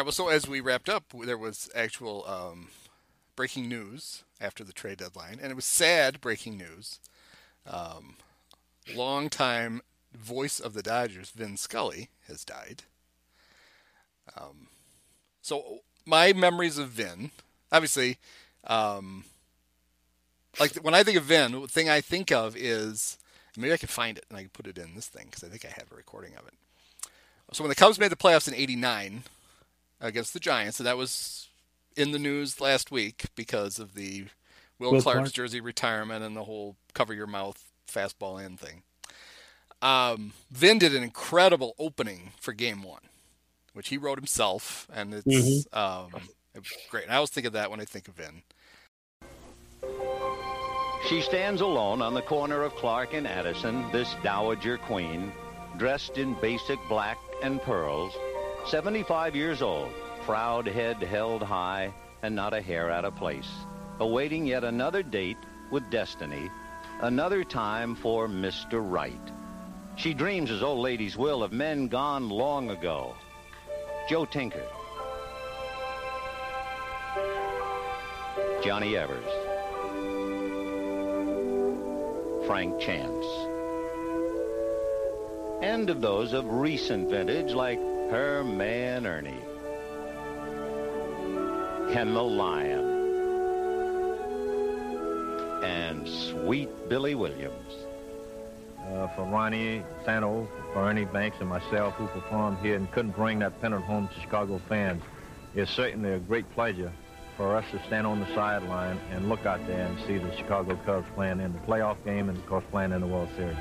right. Well, so as we wrapped up, there was actual um, breaking news after the trade deadline, and it was sad breaking news. Um, longtime voice of the Dodgers, Vin Scully, has died. Um, so my memories of Vin, obviously, um, like when I think of Vin, the thing I think of is maybe I can find it and I can put it in this thing because I think I have a recording of it. So when the Cubs made the playoffs in '89 against the Giants, so that was in the news last week because of the Will, Will Clark's Clark. jersey retirement and the whole cover your mouth fastball in thing. Um, Vin did an incredible opening for Game One, which he wrote himself, and it's mm-hmm. um, it great. And I always think of that when I think of Vin. She stands alone on the corner of Clark and Addison, this dowager queen, dressed in basic black and pearls, 75 years old, proud head held high and not a hair out of place, awaiting yet another date with destiny, another time for Mr. Right. She dreams, as old ladies will, of men gone long ago. Joe Tinker. Johnny Evers. Frank Chance. And of those of recent vintage like her man Ernie. And the Lion. And sweet Billy Williams. Uh, for Ronnie Santo, for Ernie Banks, and myself who performed here and couldn't bring that pennant home to Chicago fans, it's certainly a great pleasure for us to stand on the sideline and look out there and see the Chicago Cubs playing in the playoff game and, of course, playing in the World Series.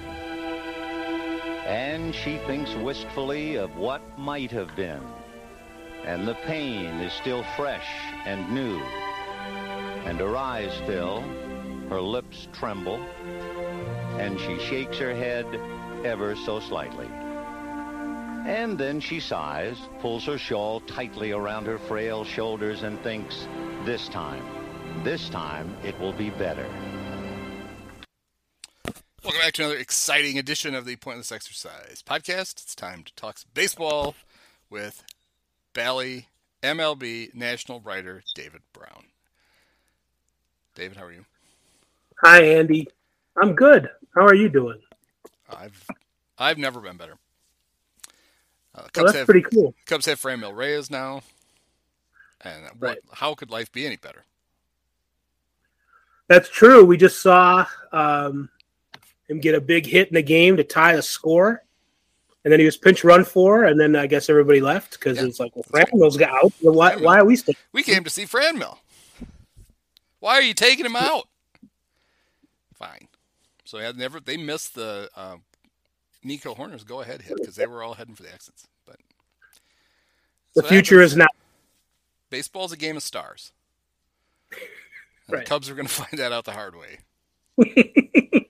And she thinks wistfully of what might have been. And the pain is still fresh and new. And her eyes fill, her lips tremble, and she shakes her head ever so slightly. And then she sighs, pulls her shawl tightly around her frail shoulders, and thinks, this time, this time it will be better. Welcome back to another exciting edition of the Pointless Exercise podcast. It's time to talk baseball with Bally MLB national writer David Brown. David, how are you? Hi, Andy. I'm good. How are you doing? I've I've never been better. Uh, Cubs that's have, pretty cool. Cubs have Franmil Reyes now, and right. how could life be any better? That's true. We just saw um, him get a big hit in the game to tie the score, and then he was pinch run for, and then I guess everybody left because yeah. it's like, well, Franmil's got out. why, why are we still? We came to see Franmil. Why are you taking him out? Fine. So had never they missed the uh, Nico Hoerner's go ahead hit because they were all heading for the exits. But the so future is now. Baseball's a game of stars. Right. The Cubs are going to find that out the hard way.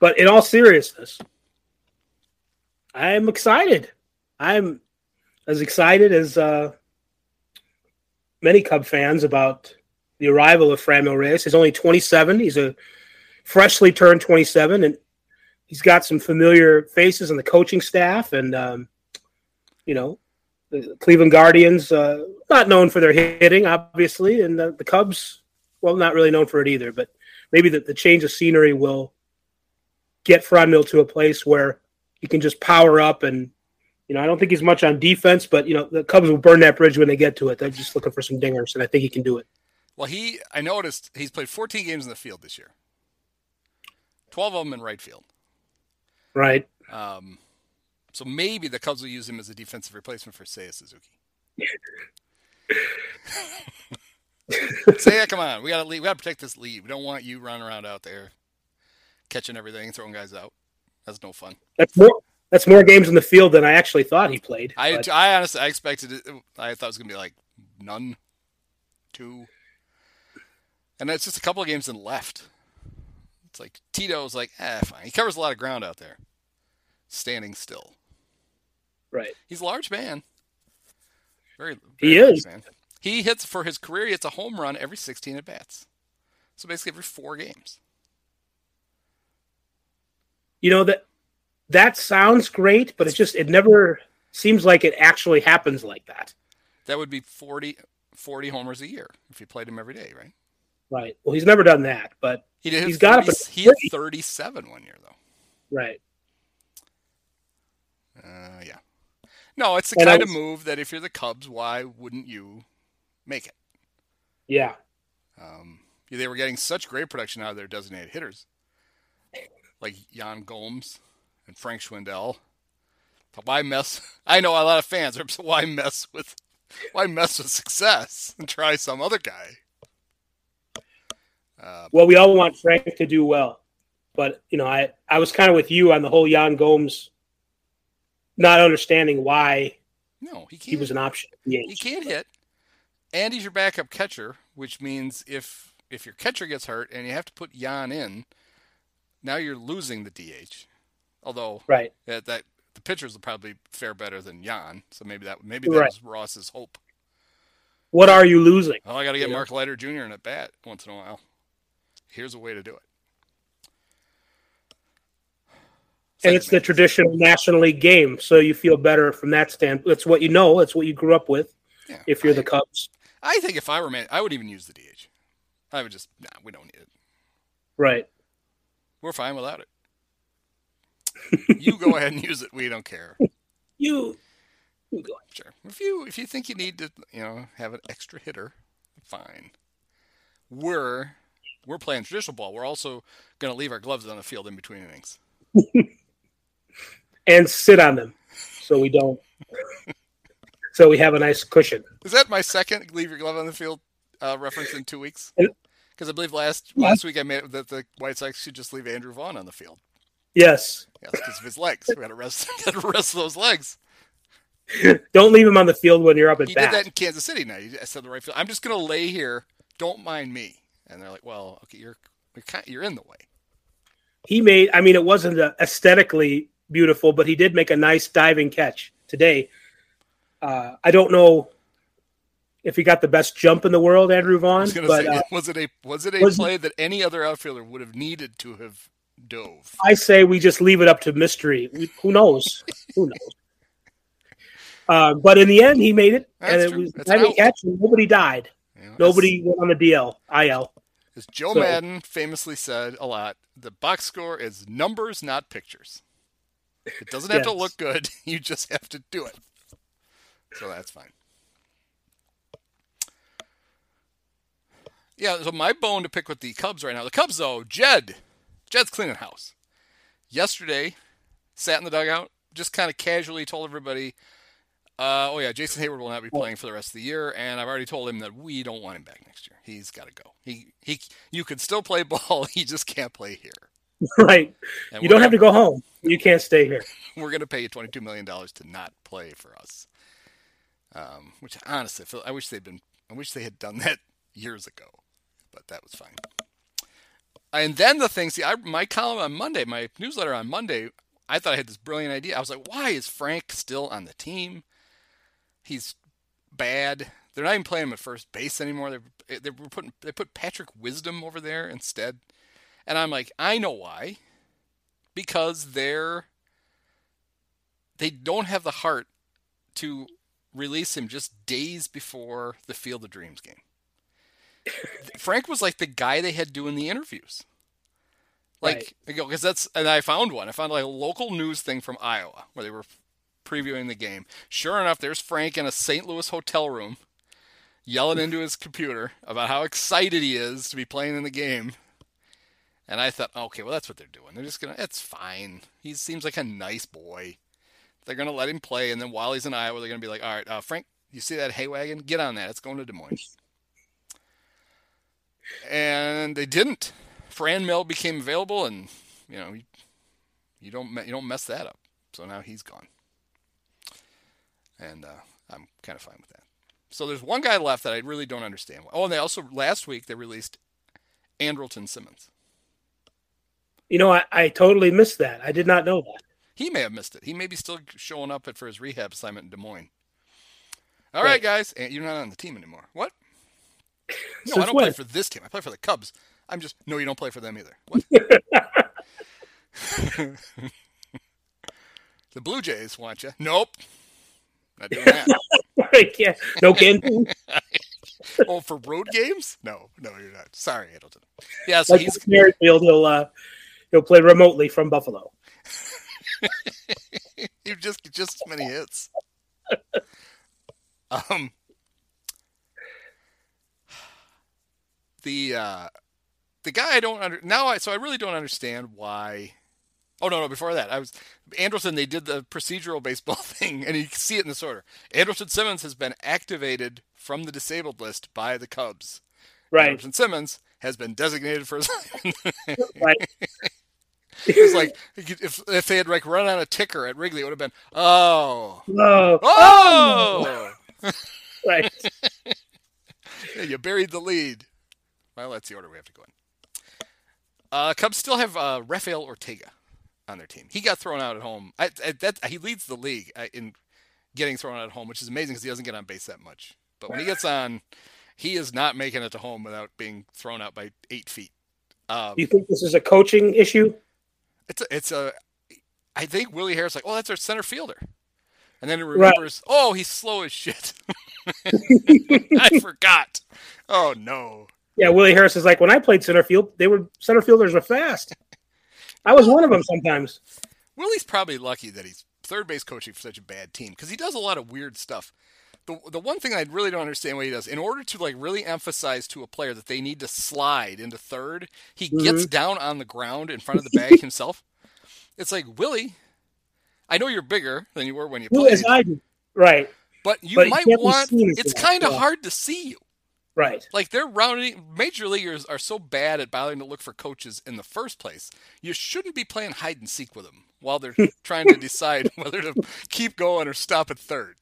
but in all seriousness, I'm excited. I'm as excited as uh, many Cub fans about the arrival of Franmil Reyes. He's only 27. He's a freshly turned 27, and he's got some familiar faces on the coaching staff. And um, you know, the Cleveland Guardians, uh, not known for their hitting, obviously, and the, the, Cubs, well, not really known for it either. But maybe the, the change of scenery will get Franmil to a place where he can just power up and you know, I don't think he's much on defense, but you know, the Cubs will burn that bridge when they get to it. They're just looking for some dingers, and I think he can do it. Well, he I noticed he's played 14 games in the field this year. 12 of them in right field. Right. Um, so maybe the Cubs will use him as a defensive replacement for Seiya Suzuki. Seiya, come on, we gotta lead. We gotta protect this lead. We don't want you running around out there catching everything, throwing guys out. That's no fun. That's more. That's more games in the field than I actually thought he played. I, I honestly I expected it. I thought it was gonna be like none, two, and it's just a couple of games in left. It's like Tito's like, eh, fine. He covers a lot of ground out there, standing still. Right. He's a large man. Very. very he is. Man. He hits for his career. He hits a home run every 16 at bats. So basically every four games. You know that that sounds great, but it's just it never seems like it actually happens like that. That would be 40, 40 homers a year if you played him every day, right? Right. Well, he's never done that, but He did. He's He's got got up He 30. thirty-seven one year though. right. Uh, yeah. No, it's the And kind of move that if you're the Cubs, why wouldn't you make it? Yeah. Um, they were getting such great production out of their designated hitters, like Yan Gomes and Frank Schwindel. So why mess? I know a lot of fans are. So why mess with? Why mess with success and try some other guy? Uh, Well, we all want Frank to do well, but you know, I I was kind of with you on the whole Yan Gomes, not understanding why no, he can't. he was an option. He can't hit, and he's your backup catcher, which means if if your catcher gets hurt and you have to put Yan in, now you're losing the DH. Although Right. that, that the pitchers will probably fare better than Yan, so maybe that maybe that Right. was Ross's hope. What are you losing? Oh, I got to get. Mark Leiter Jr. in at bat once in a while. Here's a way to do it. And it's the traditional National League game, so you feel better from that standpoint. That's what you know. That's what you grew up with. Yeah, If you're I, the Cubs, I think if I were man, I would even use the DH. I would just nah, we don't need it. right? We're fine without it. you go ahead and use it. We don't care. You, you go. Sure. If you if you think you need to, you know, have an extra hitter, fine. We're we're playing traditional ball. We're also going to leave our gloves on the field in between innings. and sit on them, so we don't. so we have a nice cushion. Is that my second leave your glove on the field uh, reference in two weeks? And- Because I believe last Yeah. last week I made that the White Sox should just leave Andrew Vaughn on the field. Yes, Yes, because of his legs. We got to rest, got to rest those legs. don't leave him on the field when you're up at He bat. did that in Kansas City. Now I said the right field. I'm just going to lay here. Don't mind me. And they're like, "Well, okay, you're you're, kind, you're in the way." he made i mean it wasn't uh, aesthetically beautiful but he did make a nice diving catch today uh, i don't know if he got the best jump in the world andrew vaughn was but say, uh, was it a was it a was- play that any other outfielder would have needed to have dove? i say we just leave it up to mystery We- who knows who knows uh, but in the end he made it and That's it true. was That's an catch and nobody died know, nobody went on the dl il As, Joe So- Madden famously said a lot, the box score is numbers, not pictures. It doesn't have to look good. You just have to do it. So that's fine. Yeah, so my bone to pick with the Cubs right now. The Cubs, though, Jed. Jed's cleaning house. Yesterday, sat in the dugout, just kind of casually told everybody, uh, oh, yeah, Jason Heyward will not be playing for the rest of the year, and I've already told him that we don't want him back next year. He's got to go. He, he, You can still play ball, he just can't play here. right And you don't have to go home you can't stay here we're going to pay you $22 million to not play for us. Um, which honestly, I wish they'd been, I wish they had done that years ago, but that was fine. And then the thing, see, I, my column on Monday, my newsletter on Monday, I thought I had this brilliant idea. I was like, why is Frank still on the team? He's bad. They're not even playing him at first base anymore. They're, eh, they were putting, they put Patrick Wisdom over there instead. And I'm like, I know why. Because they're they don't have the heart to release him just days before the Field of Dreams game. Frank was like the guy they had doing the interviews. Like, because that's, and I found one. I found like a local news thing from Iowa where they were previewing the game. Sure enough, there's Frank in a St. Louis hotel room yelling into his computer about how excited he is to be playing in the game. And I thought, okay, well, that's what they're doing. They're just going to, it's fine. He seems like a nice boy. They're going to let him play. And then while he's in Iowa, they're going to be like, all right, uh, Frank, you see that hay wagon? Get on that. It's going to Des Moines. And they didn't. Franmil became available, and, you know, you, you don't you don't mess that up. So now he's gone. And uh, I'm kind of fine with that. So there's one guy left that I really don't understand. Oh, and they also, last week, they released Andrelton Simmons. You know, I, I totally missed that. I did not know that. He may have missed it. He may be still showing up at, for his rehab assignment in Des Moines. All right, Right. guys, and you're not on the team anymore. What? No, Since I don't play for this team. I play for the Cubs. I'm just no. You don't play for them either. What? the Blue Jays want you. Nope. Not doing that. Right, yeah. No oh, for road games? No, no, you're not. Sorry, Adelton. Yeah, so like he's Merrifield, he'll uh, he'll play remotely from Buffalo. he just just as many hits. um, the uh, the guy I don't under now. I so I really don't understand why. Oh no, no! Before that, I was Andrelton. They did the procedural baseball thing, and you can see it in this order. Andrelton Simmons has been activated from the disabled list by the Cubs. Right. Andrelton Simmons has been designated for. Right. It was like if if they had like run on a ticker at Wrigley, it would have been oh Oh, oh. right. Yeah, you buried the lead. Well, that's the order we have to go in. Uh, Cubs still have uh, Rafael Ortega on their team. He got thrown out at home. I, I, that, he leads the league uh, in getting thrown out at home, which is amazing because he doesn't get on base that much. But when he gets on, he is not making it to home without being thrown out by eight feet. Um, You think this is a coaching issue? it's a, it's a. I think Willie Harris like, oh, that's our center fielder, and then he Right. remembers, oh, he's slow as shit. I forgot. Oh no. Yeah, Willie Harris is like when I played center field, they were center fielders were fast. I was one of them sometimes. Willie's probably lucky that he's third base coaching for such a bad team because he does a lot of weird stuff. The, the one thing I really don't understand what he does, in order to like really emphasize to a player that they need to slide into third, he gets mm-hmm. down on the ground in front of the bag himself. It's like Willie, I know you're bigger than you were when you played? Right, but you But might want. It's kind of yeah. hard to see you. Right. Like they're rounding major leaguers are so bad at bothering to look for coaches in the first place. You shouldn't be playing hide and seek with them while they're trying to decide whether to keep going or stop at third.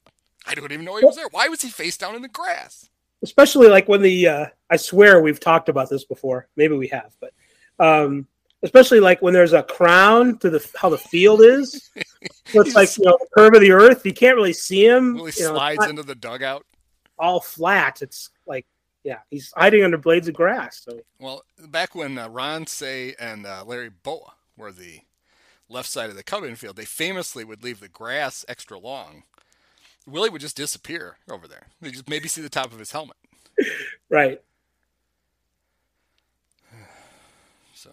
I don't even know he was there. Why was he face down in the grass? Especially like when the uh, I swear we've talked about this before. Maybe we have, but um, especially like when there's a crown to the how the field is. So it's like you know the curve of the earth. You can't really see him. You know, slides not into the dugout. all flat. It's like yeah, he's hiding under blades of grass. So Well, back when uh, Ron Cey and uh, Larry Bowa were the left side of the Cub infield, they famously would leave the grass extra long. Willie would just disappear over there. They just maybe see the top of his helmet. right. So,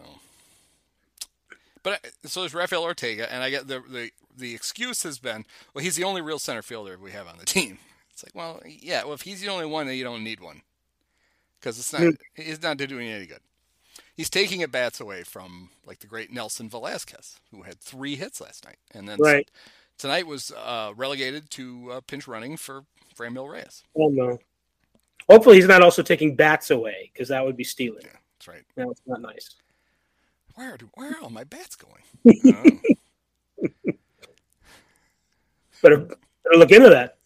but so there's Rafael Ortega, and I get the the the excuse has been, well, he's the only real center fielder we have on the team. It's like, well, yeah, well, if he's the only one, then you don't need one, because it's not he's not doing any good. He's taking at bats away from like the great Nelson Velazquez, who had three hits last night, and then Right. tonight was uh, relegated to uh, pinch running for Franmil Reyes. Oh no. Hopefully he's not also taking bats away because that would be stealing. Yeah, that's right. No, it's not nice. Where do where are all my bats going? Oh. Better, better look into that.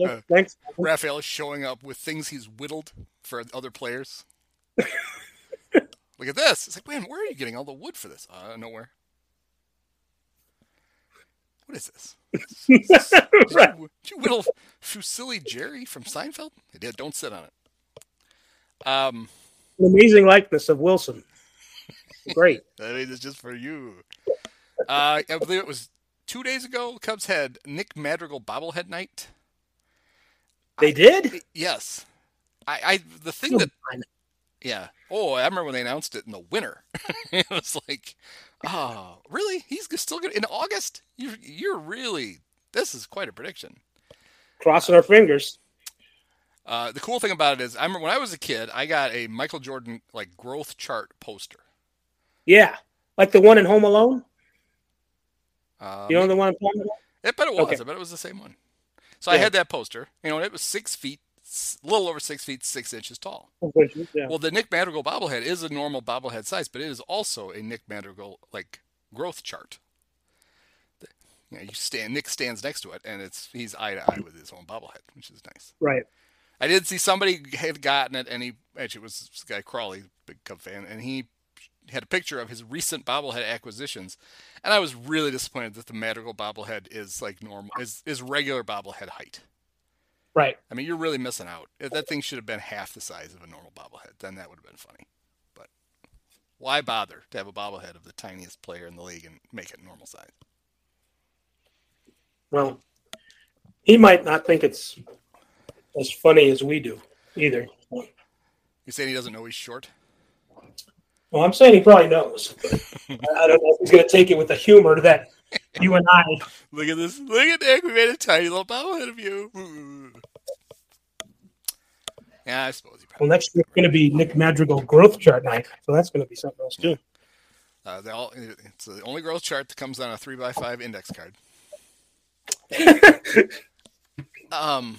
Uh, Thanks. Rafael is showing up with things he's whittled for other players. Look at this. It's like, man, where are you getting all the wood for this? Uh, nowhere. What is this? Did Right. you, did you whittle Fusilli Jerry from Seinfeld? Don't sit on it. Um, An amazing likeness of Wilson. Great. I mean, it's just for you. Uh, I believe it was two days ago. Cubs had Nick Madrigal bobblehead night. They did? Yes, I, I the thing that Yeah. Oh, I remember when they announced it in the winter. it was like, oh, really? He's still good in August? You're you're really this is quite a prediction. Crossing our fingers. Uh, the cool thing about it is, I remember when I was a kid, I got a Michael Jordan like growth chart poster. Yeah. Like the one in Home Alone? Um, You know the one I'm talking about? I bet it was. Okay. I bet it was the same one. So I had that poster. You know, and it was six feet, a little over six feet, six inches tall. Yeah. Well, the Nick Madrigal bobblehead is a normal bobblehead size, but it is also a Nick Madrigal like growth chart. You know, you stand. Nick stands next to it, and it's he's eye to eye with his own bobblehead, which is nice. Right. I did see somebody had gotten it, and he actually it was this guy Crawley, big Cub fan, and he had a picture of his recent bobblehead acquisitions, and I was really disappointed that the Madrigal bobblehead is like normal, is is regular bobblehead height. Right. I mean, you're really missing out. If that thing should have been half the size of a normal bobblehead, then that would have been funny. But why bother to have a bobblehead of the tiniest player in the league and make it normal size? Well, He might not think it's as funny as we do either. You saying he doesn't know he's short? Well, I'm saying he probably knows. I don't know if he's going to take it with the humor that you and I. Look at this. Look at Nick. We made a tiny little bobblehead of you. Yeah, I suppose he probably. Well, next year it's going to be Nick Madrigal growth chart night, so that's going to be something else too. Uh, they all, it's the only growth chart that comes on a three by five index card. um,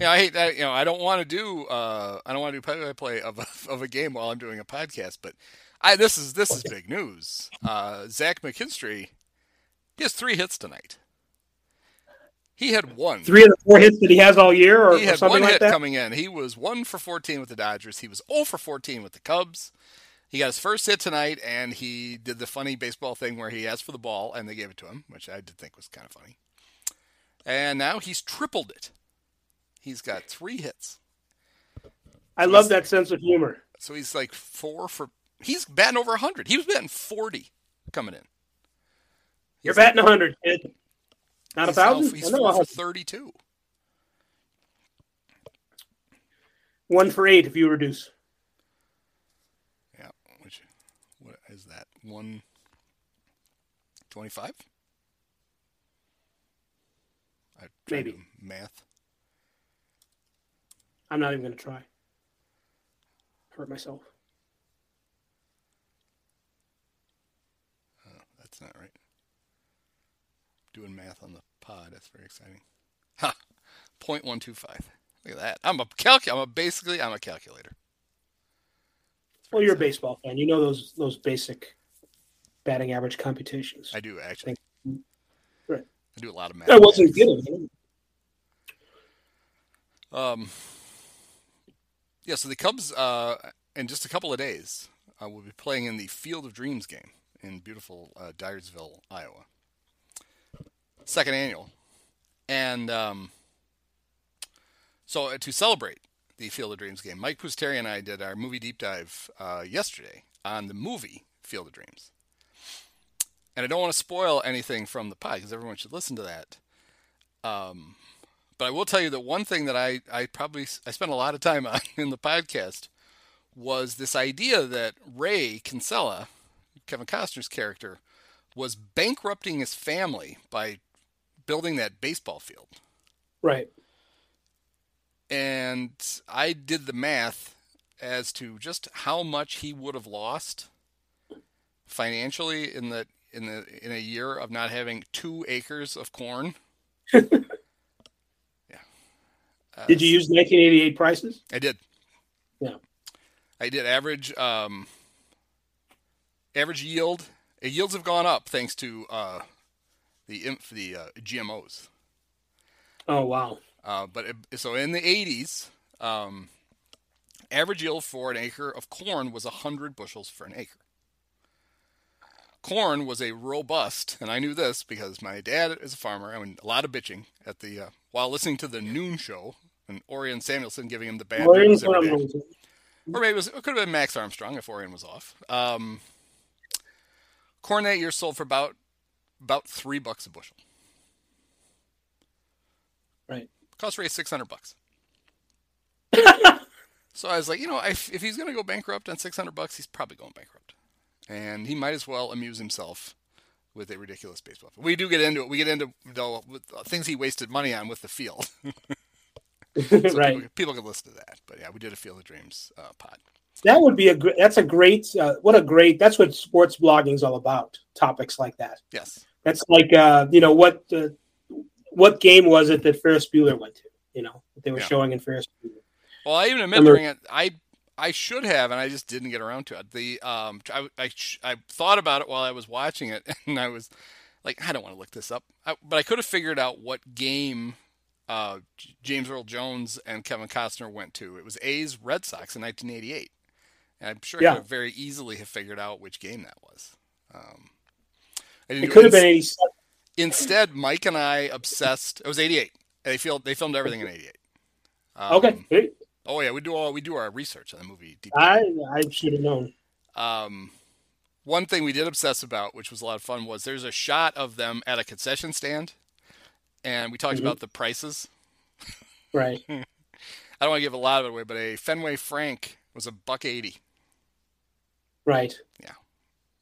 yeah, I hate that. You know, I don't want to do. Uh, I don't want to do play by play of a, of a game while I'm doing a podcast. But I this is this is big news. Uh, Zach McKinstry, he has three hits tonight. He had one. Three of the four hits that he has all year, or, he or had something one like hit that. coming in. He was one for 14 with the Dodgers. He was 0 for 14 with the Cubs. He got his first hit tonight, and he did the funny baseball thing where he asked for the ball and they gave it to him, which I did think was kind of funny. And now he's tripled it. He's got three hits. I love that sense of humor. So he's like four for. He's batting over 100. He was batting 40 coming in. You're batting 100, kid. Not a thousand. He's I know, four for 32. One for eight if you reduce. Yeah. Which, what is that? 125? I tried Maybe. Math. I'm not even going to try. Hurt myself. Oh, that's not right. Doing math on the pod. That's very exciting. Ha! 0.125. Look at that. I'm a calc. I'm a basically. I'm a calculator. Well, you're a baseball fan. You know those those basic batting average computations. I do actually. Right. I do a lot of math. I wasn't kidding. Um. Yeah. So the Cubs, uh, in just a couple of days, uh, will be playing in the Field of Dreams game in beautiful uh, Dyersville, Iowa. Second annual, and um, so uh, to celebrate the Field of Dreams game, Mike Pusteri and I did our movie deep dive uh, yesterday on the movie Field of Dreams. And I don't want to spoil anything from the pod because everyone should listen to that. Um, but I will tell you that one thing that I, I probably I spent a lot of time on in the podcast was this idea that Ray Kinsella, Kevin Costner's character, was bankrupting his family by building that baseball field. Right. And I did the math as to just how much he would have lost financially in the in the in a year of not having two acres of corn. Uh, Did you use 1988 prices? I did. Yeah. I did average um, average yield. Uh, yields have gone up thanks to uh, the inf- the uh, GMOs. Oh wow. Uh, but it, so in the 80s, um, average yield for an acre of corn was 100 bushels for an acre. Corn was a robust, and I knew this because my dad is a farmer. I mean, a lot of bitching at the uh, while listening to the noon show, and Orion Samuelson giving him the bad news every day. Or maybe it, was, it could have been Max Armstrong if Orion was off. Um, corn that year sold for about about three bucks a bushel. Right. Cost Ray six hundred bucks. so I was like, you know, if, if he's going to go bankrupt on six hundred bucks, he's probably going bankrupt, and he might as well amuse himself with a ridiculous baseball. field. We do get into it. We get into though uh, things he wasted money on with the field. So right. people, people can listen to that. But yeah, we did a Field of Dreams uh, pod. That would be a great. That's a great. Uh, what a great. That's what sports blogging is all about. Topics like that. Yes. That's like uh, you know what uh, what game was it that Ferris Bueller went to? You know that they were Yeah. showing in Ferris Bueller. Well, I even admit during it, I I should have, and I just didn't get around to it. The um, I I, I thought about it while I was watching it, and I was like, I don't want to look this up, I, but I could have figured out what game uh, James Earl Jones and Kevin Costner went to. It was A's Red Sox in 1988, and I'm sure I could very easily have figured out which game that was. Um, I didn't It could have been. Instead, Mike and I obsessed. It was 88. They filmed they filmed everything in 88. Um, Okay. Oh yeah, we do all we do our research on the movie. Deep I I should have known. um, one thing we did obsess about, which was a lot of fun, was there's a shot of them at a concession stand, and we talked Mhm. about the prices. Right. I don't want to give a lot of it away, but a Fenway Frank was a buck eighty. Right.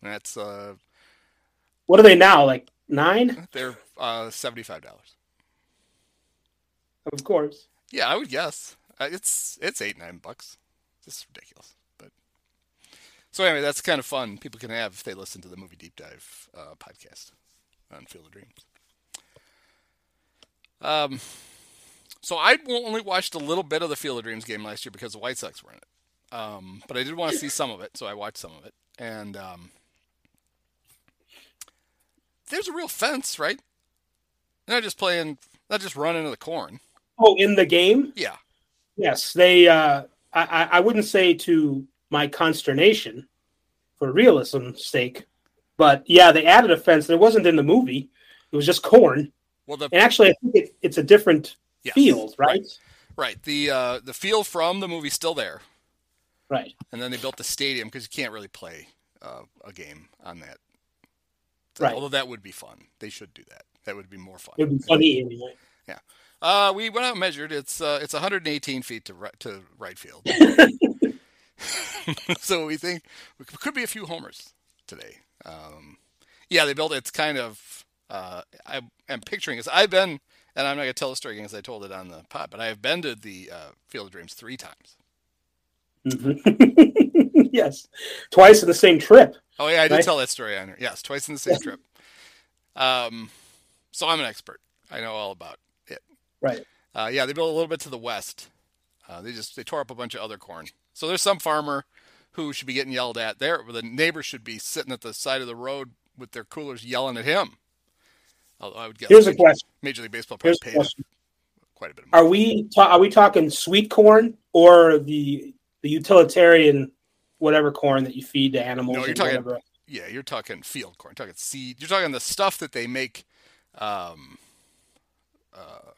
And that's uh, What are they now? Like nine? they're uh, seventy five dollars. Of course. Yeah, I would guess it's it's eight nine bucks. Just ridiculous. But so anyway, that's kind of fun. People can have if they listen to the movie deep dive uh, podcast on Field of Dreams. Um, so I only watched a little bit of the Field of Dreams game last year because the White Sox were in it. Um, but I did want to see some of it, so I watched some of it. And um, there's a real fence, right? They're not just playing, not just running into the corn. Oh, in the game? Yeah. Yes. They uh I, I wouldn't say to my consternation for realism's sake, but yeah, they added a fence that wasn't in the movie. It was just corn. Well, the And actually I think it, it's a different yes, field, right? Right. The uh, the field from the movie's still there, Right. and then they built the stadium because you can't really play uh, a game on that. Right. Although that would be fun. They should do that. That would be more fun. It would be funny anyway. Uh, we went out and measured. It's uh, it's 118 feet to right, to right field. so we think we could be a few homers today. Um, yeah, they built. It's kind of. Uh, I am picturing this. I've been, and I'm not gonna tell the story again because I told it on the pod, but I have been to the uh, Field of Dreams three times. Mhm. yes. Twice in the same trip. Oh yeah, I did Right? tell that story on here. Yes, twice in the same trip. Um, so I'm an expert. I know all about it. Right. Uh, yeah, they built a little bit to the west. Uh, they just they tore up a bunch of other corn. So there's some farmer who should be getting yelled at. There, the neighbors should be sitting at the side of the road with their coolers yelling at him. Although I would guess Here's a Major, question. Major League Baseball probably a paid question. quite a bit of money. Are we ta- are we talking sweet corn or the the utilitarian whatever corn that you feed to animals? No, you're talking- whatever? Yeah, you're talking field corn, you're talking seed. You're talking the stuff that they make, um, uh,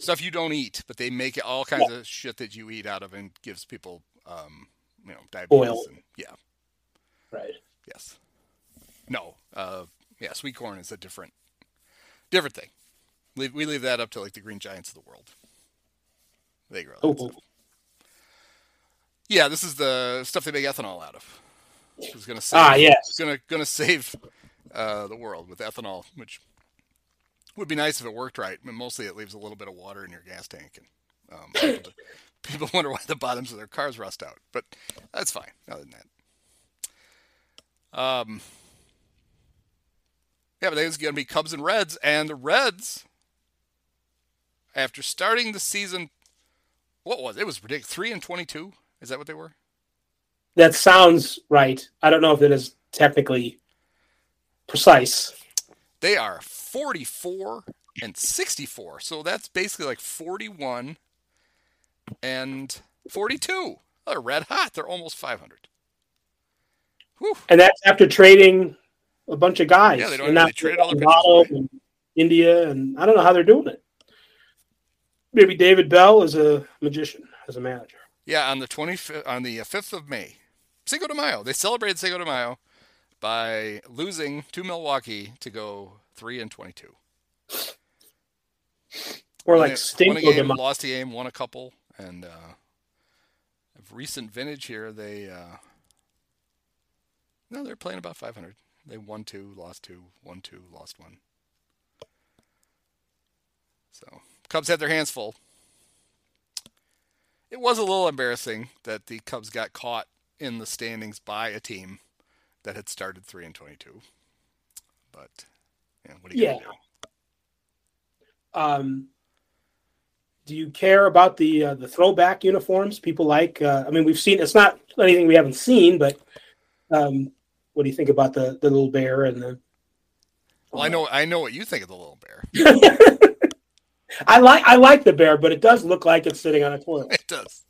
stuff you don't eat, but they make all kinds of shit that you eat out of and gives people, um, you know, diabetes. Oil. And, yeah, Right. yes. No, uh, yeah, sweet corn is a different, different thing. Leave, we leave that up to like the green giants of the world. They grow. that Oh. Yeah, this is the stuff they make ethanol out of. It's gonna save, Ah, yes. it's gonna gonna save uh, the world with ethanol, which would be nice if it worked right. But mostly, it leaves a little bit of water in your gas tank, and um, people, people wonder why the bottoms of their cars rust out. But that's fine. Other than that, um, yeah, but there's gonna be Cubs and Reds, and the Reds, after starting the season, what was it? It was ridiculous. Three and twenty-two. Is that what they were? That sounds right. I don't know if it is technically precise. They are 44 and 64. So that's basically like 41 and 42. They're red hot. They're almost 500. Whew. And that's after trading a bunch of guys. Yeah, they don't- And they traded all their and India, and I don't know how they're doing it. Maybe David Bell is a magician as a manager. Yeah, on the 25th, on the 5th of May, Cinco de Mayo. They celebrated Cinco de Mayo by losing to Milwaukee to go 3 and 22. Or Won like a- won a game, lost a game, won a couple, and uh, of recent vintage here, they uh, no, they're playing about 500. They won two, lost two, won two, lost one. So Cubs had their hands full. It was a little embarrassing that the Cubs got caught in the standings by a team that had started three and 22. But yeah, what are you gonna do? Um, do you care about the uh, the throwback uniforms? People like. Uh, I mean, we've seen. It's not anything we haven't seen, but um, what do you think about the the little bear and the? Well, I know I know what you think of the little bear. I like I like the bear, but it does look like it's sitting on a toilet. It does.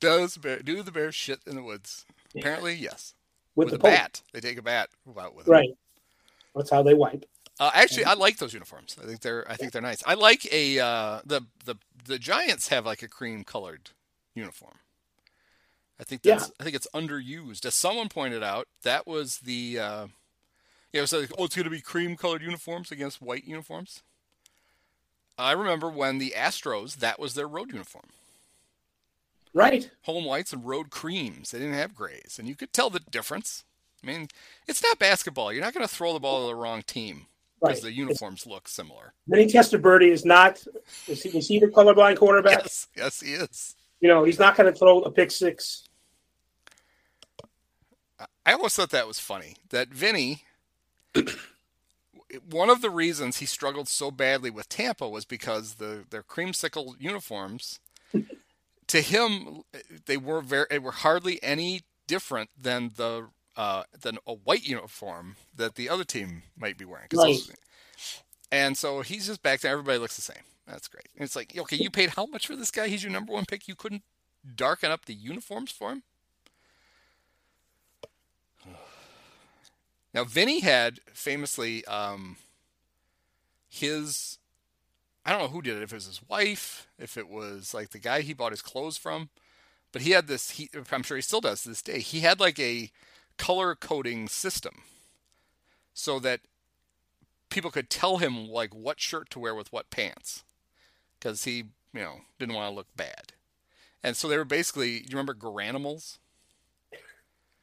Does bear do the bear shit in the woods? Apparently, yes. with, With, the a bat, they take a bat out with them. Right. That's how they wipe. Uh, actually, I like those uniforms. I think they're I think they're nice. I like a uh, the the the Giants have like a cream colored uniform. I think that's I think it's underused. As someone pointed out, that was the uh, yeah. It was like, oh, it's going to be cream colored uniforms against white uniforms. I remember when the Astros, that was their road uniform. Right. Home whites and road creams. They didn't have grays. And you could tell the difference. I mean, it's not basketball. You're not going to throw the ball to the wrong team because Right. the uniforms look similar. Vinny Testaverde is not. Is he, is he the colorblind quarterback? Yes, yes, he is. You know, he's not going to throw a pick six. I always thought that was funny. That Vinny, one of the reasons he struggled so badly with Tampa was because the their creamsicle uniforms, to him, they were very they were hardly any different than the uh, than a white uniform that the other team might be wearing. Right. those- and so he's just back there. Everybody looks the same. That's great. And it's like, okay, you paid how much for this guy? He's your number one pick. You couldn't darken up the uniforms for him. Now, Vinny had famously um, his. I don't know who did it. If it was his wife, if it was like the guy he bought his clothes from, but he had this. He, I'm sure he still does to this day. He had like a color coding system, so that people could tell him like what shirt to wear with what pants, because he, you know, didn't want to look bad. And so they were basically. You remember Garanimals?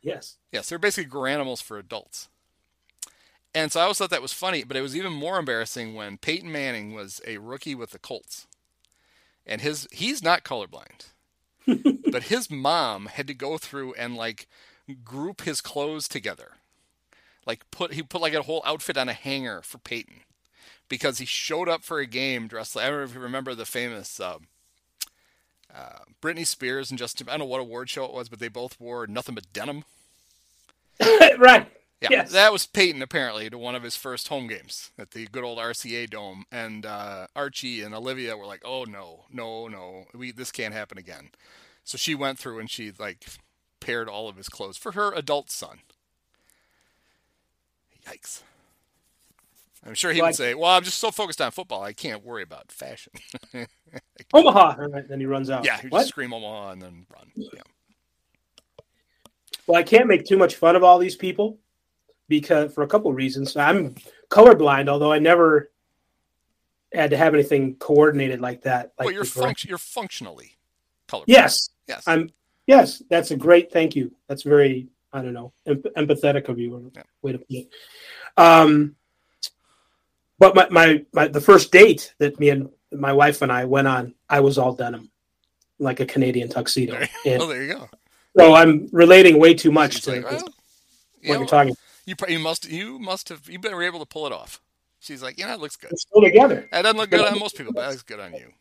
Yes. Yes, they're basically Garanimals for adults. And so I always thought that was funny, but it was even more embarrassing when Peyton Manning was a rookie with the Colts. And his he's not colorblind. but his mom had to go through and like group his clothes together. Like put he put like a whole outfit on a hanger for Peyton because he showed up for a game dressed like I don't know if you remember the famous uh, uh, Britney Spears and Justin I don't know what award show it was, but they both wore nothing but denim. right. Yeah, Yes. that was Peyton apparently to one of his first home games at the good old RCA Dome, and uh, Archie and Olivia were like, "Oh no, no, no, we this can't happen again." So she went through and she like paired all of his clothes for her adult son. Yikes! I'm sure he would say, "Well, I'm just so focused on football, I can't worry about fashion." Omaha. Right, then he runs out. yeah, he just scream Omaha and then run. Yeah. Well, I can't make too much fun of all these people because for a couple of reasons. I'm colorblind, although I never had to have anything coordinated like that. Like well, you're func- you're functionally colorblind. Yes, Yes. I'm. Yes, that's a great. Thank you. That's very. I don't know, em- empathetic of you. Yeah. Way to put it. Um, but my, my my the first date that me and my wife and I went on, I was all denim, like a Canadian tuxedo. And oh, there you go. so I'm relating way too much She's to like, what well, yeah, you're well, talking. You, you must you must have you were able to pull it off. She's like, yeah, it looks good. We're still together. That doesn't look good on most people, but that's good on you.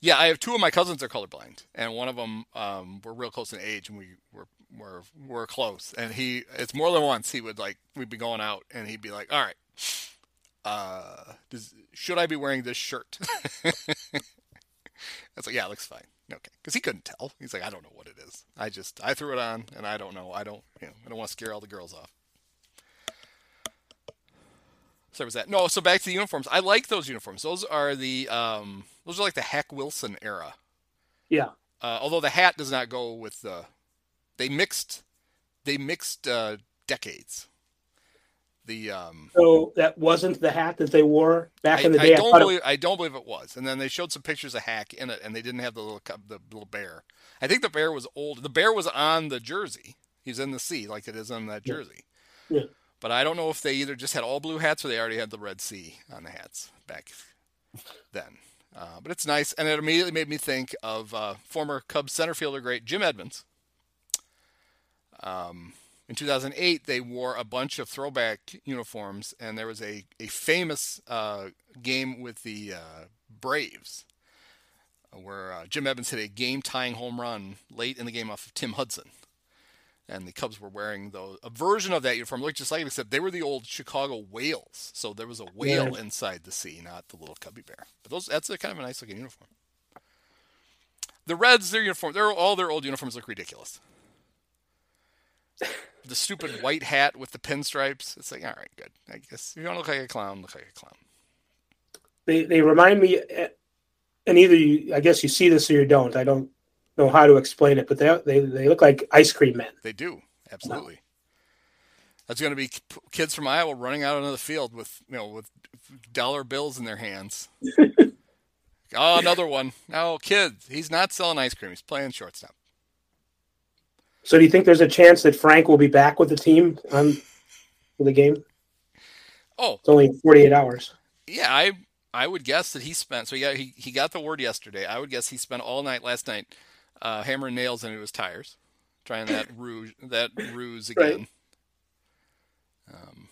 Yeah, I have two of my cousins are colorblind, and one of them um, we're real close in age, and we were we're we're close. And he, it's more than once he would like we'd be going out, and he'd be like, "All right, uh, does, should I be wearing this shirt?" I was like, "Yeah, it looks fine." Okay, because he couldn't tell. He's like, "I don't know what it is. I just I threw it on, and I don't know. I don't you know I don't want to scare all the girls off." So was that? No, so back to the uniforms. I like those uniforms. Those are the um, those are like the Hack Wilson era. Yeah. Uh, although the hat does not go with the. They mixed, they mixed uh, decades. The um, So that wasn't the hat that they wore back I, in the I day. I don't it- believe I don't believe it was. And then they showed some pictures of Hack in it, and they didn't have the little the little bear. I think the bear was old. The bear was on the jersey. He's in the sea like it is on that Yeah. jersey. Yeah. But I don't know if they either just had all blue hats or they already had the Red Sea on the hats back then. Uh, but it's nice, and it immediately made me think of uh, former Cubs center fielder great Jim Edmonds. Um, in 2008, they wore a bunch of throwback uniforms, and there was a, a famous uh, game with the uh, Braves where uh, Jim Edmonds hit a game tying home run late in the game off of Tim Hudson. And the Cubs were wearing those, a version of that uniform, looked just like it, except they were the old Chicago whales. So there was a whale Yeah. inside the sea, not the little cubby bear. But those that's a kind of a nice looking uniform. The Reds, their uniform, they're, all their old uniforms look ridiculous. The stupid white hat with the pinstripes. It's like, all right, good. I guess if you want to look like a clown, look like a clown. they they remind me, eh, and either you, I guess you see this or you don't. I don't know how to explain it, but they they they look like ice cream men. They do absolutely. That's going to be kids from Iowa running out onto the field with you know with dollar bills in their hands. oh, another one. No, kids. He's not selling ice cream. He's playing shortstop. So, do you think there's a chance that Frank will be back with the team on for the game? Oh, it's only 48 hours. Yeah, I I would guess that he spent. So yeah, he he got the word yesterday. I would guess he spent all night last night uh, hammering nails into his tires, trying that ruse that ruse again. Right. Um,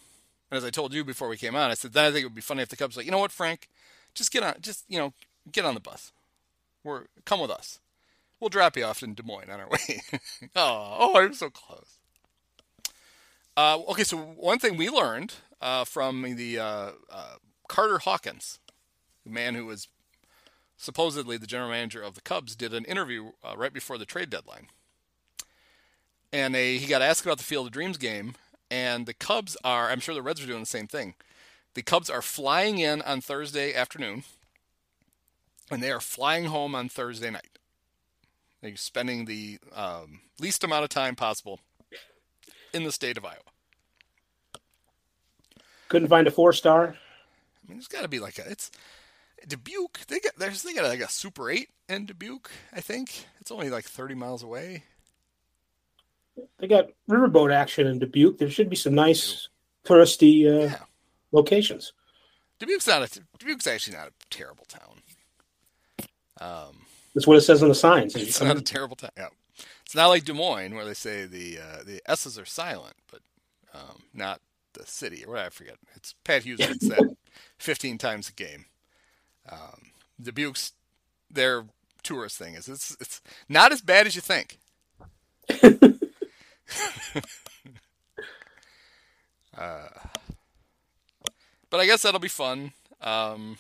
and as I told you before we came on, I said then I think it would be funny if the Cubs like, you know what, Frank, just get on, just you know, get on the bus. We're come with us. We'll drop you off in Des Moines on our way. oh, oh, I'm so close. Uh, okay, so one thing we learned uh, from the uh, uh Carter Hawkins, the man who was supposedly the general manager of the Cubs, did an interview uh, right before the trade deadline. And a, he got asked about the Field of Dreams game, and the Cubs are, I'm sure the Reds are doing the same thing. The Cubs are flying in on Thursday afternoon, and they are flying home on Thursday night. They're spending the um, least amount of time possible in the state of Iowa. Couldn't find a four star. I mean, there's got to be like a it's Dubuque. They got there's they got like a Super Eight in Dubuque. I think it's only like 30 miles away. They got riverboat action in Dubuque. There should be some nice touristy uh, yeah. locations. Dubuque's not a Dubuque's actually not a terrible town. Um, That's what it says on the signs. It's not a terrible town. Yeah. It's not like Des Moines where they say the uh, the S's are silent, but um, not the city or what I forget. It's Pat Hughes that 15 times a game. Um, Dubuque's their tourist thing is it's it's not as bad as you think. uh, but I guess that'll be fun. Um,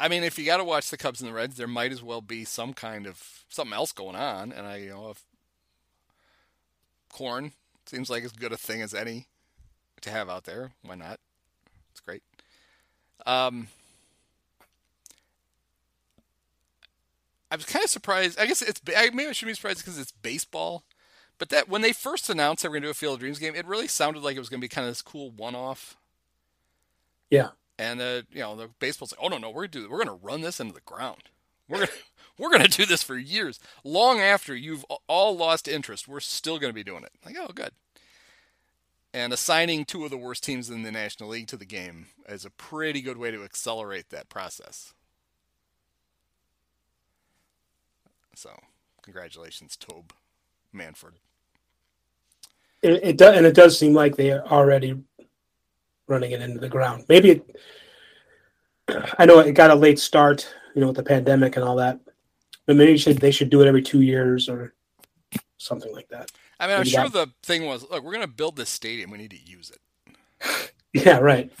I mean, if you got to watch the Cubs and the Reds, there might as well be some kind of something else going on. And I, you know, if corn seems like as good a thing as any to have out there, why not? It's great. Um, I was kind of surprised. I guess it's maybe I shouldn't be surprised because it's baseball. But that when they first announced they were going to do a Field of Dreams game, it really sounded like it was going to be kind of this cool one-off. Yeah. And uh, you know, the baseball's like, oh no, no, we're gonna do, we're going to run this into the ground. We're gonna we're going to do this for years, long after you've all lost interest. We're still going to be doing it. Like, oh, good. And assigning two of the worst teams in the National League to the game is a pretty good way to accelerate that process. So, congratulations, Rob Manfred. It, it does, and it does seem like they are already running it into the ground. Maybe it, I know it got a late start, you know, with the pandemic and all that. But maybe should, they should do it every two years or something like that. I mean, I'm sure that... the thing was, look, we're going to build this stadium. We need to use it. yeah, right.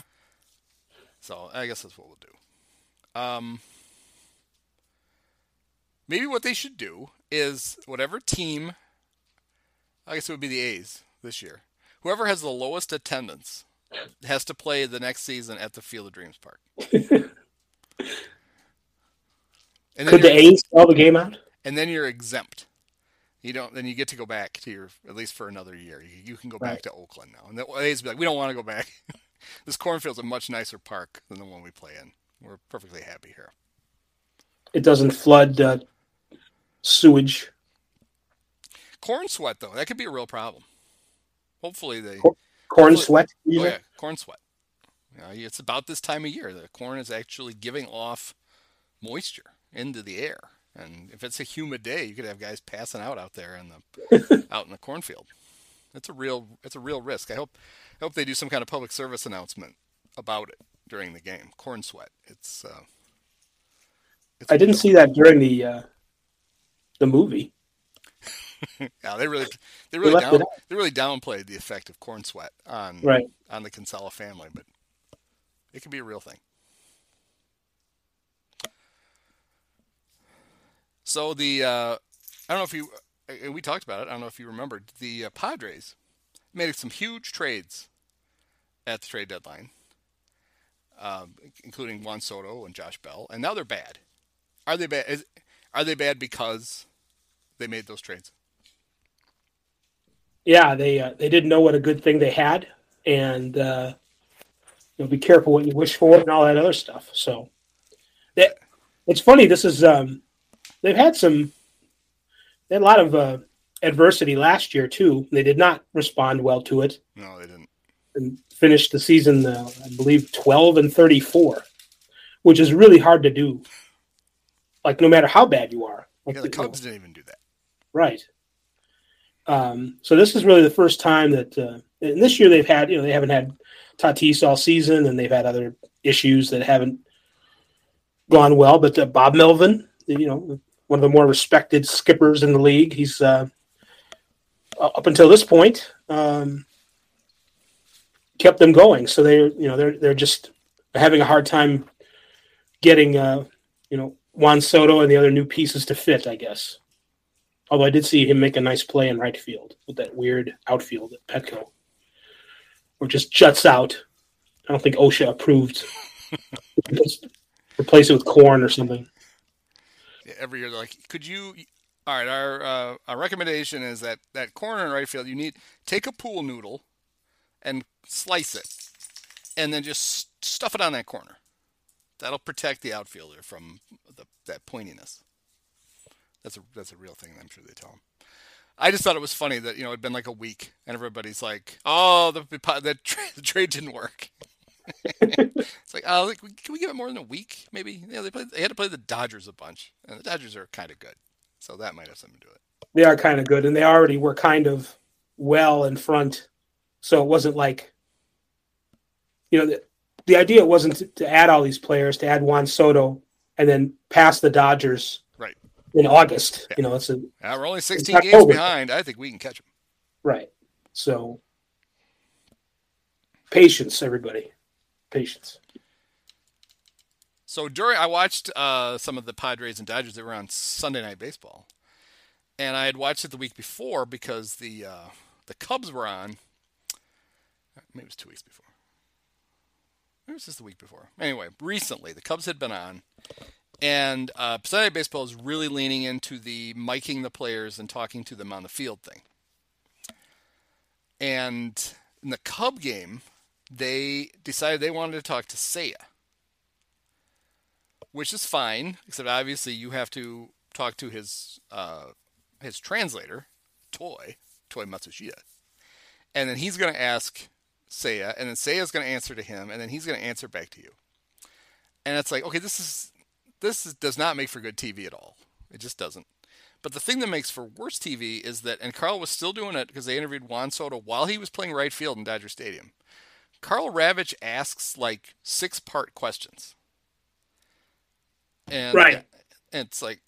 So I guess that's what we'll do. Um, maybe what they should do is whatever team, I guess it would be the A's this year, whoever has the lowest attendance has to play the next season at the Field of Dreams Park. Could the A's sell the game out? And then you're exempt. You don't. Then you get to go back to your at least for another year. You, you can go right. back to Oakland now, and the A's be like, we don't want to go back. this cornfield's a much nicer park than the one we play in. We're perfectly happy here. It doesn't flood uh, sewage. Corn sweat though, that could be a real problem. Hopefully they corn hopefully, sweat. Oh yeah, corn sweat. You know, it's about this time of year. The corn is actually giving off moisture into the air. And if it's a humid day, you could have guys passing out out there in the out in the cornfield. It's a real it's a real risk. I hope I hope they do some kind of public service announcement about it during the game. Corn sweat. It's. Uh, it's I didn't see that during the uh, the movie. yeah, they really they really they, down, they really downplayed the effect of corn sweat on right. on the Kinsella family, but it could be a real thing. So the uh, I don't know if you uh, we talked about it. I don't know if you remembered the uh, Padres made some huge trades at the trade deadline, um, including Juan Soto and Josh Bell, and now they're bad. Are they bad? Is, are they bad because they made those trades? yeah, they uh, they didn't know what a good thing they had, and uh, you know, be careful what you wish for and all that other stuff. So, that it's funny. This is um, they've had some they had a lot of uh, adversity last year too. They did not respond well to it. No, they didn't. And finished the season, uh, I believe, twelve and thirty-four, which is really hard to do. Like no matter how bad you are. Like, Yeah, the Cubs didn't even do that. Right. Um, so this is really the first time that, uh, and this year they've had, you know, they haven't had Tatis all season, and they've had other issues that haven't gone well. But uh, Bob Melvin, you know, one of the more respected skippers in the league, he's uh, up until this point um, kept them going. So they're, you know, they're they're just having a hard time getting, uh, you know, Juan Soto and the other new pieces to fit, I guess. Although I did see him make a nice play in right field with that weird outfield at Petco, where just juts out. I don't think OSHA approved. Replace it with corn or something. Yeah, every year they're like, could you? All right, our uh, our recommendation is that that corner in right field, you need take a pool noodle and slice it, and then just stuff it on that corner. That'll protect the outfielder from the, that pointiness. That's a that's a real thing. I'm sure they tell them. I just thought it was funny that you know it'd been like a week and everybody's like, "Oh, the the, tra- the trade didn't work." it's like, oh, like, can we give it more than a week? Maybe you know they played, they had to play the Dodgers a bunch, and the Dodgers are kind of good, so that might have something to do with it. They are kind of good, and they already were kind of well in front, so it wasn't like, you know, the idea wasn't to, to add all these players, to add Juan Soto, and then pass the Dodgers Right. in August. Yeah. You know, it's a Uh, we're only 16 games over. behind. I think we can catch them. right. So patience, everybody, patience. So during I watched uh, some of the Padres and Dodgers that were on Sunday Night Baseball, and I had watched it the week before because the uh, the Cubs were on. Maybe it was two weeks before. It was just the week before. Anyway, recently the Cubs had been on, and uh, Baseball is really leaning into the miking the players and talking to them on the field thing. And in the Cub game, they decided they wanted to talk to Seiya which is fine, except obviously you have to talk to his uh, his translator, Toy, Toy Matsushita, and then he's going to ask Seiya, and then Seiya's going to answer to him, and then he's going to answer back to you. And it's like, okay, this is this is, does not make for good TV at all. It just doesn't. But the thing that makes for worse TV is that, and Karl was still doing it because they interviewed Juan Soto while he was playing right field in Dodger Stadium. Karl Ravech asks like six part questions. And Right. and it's like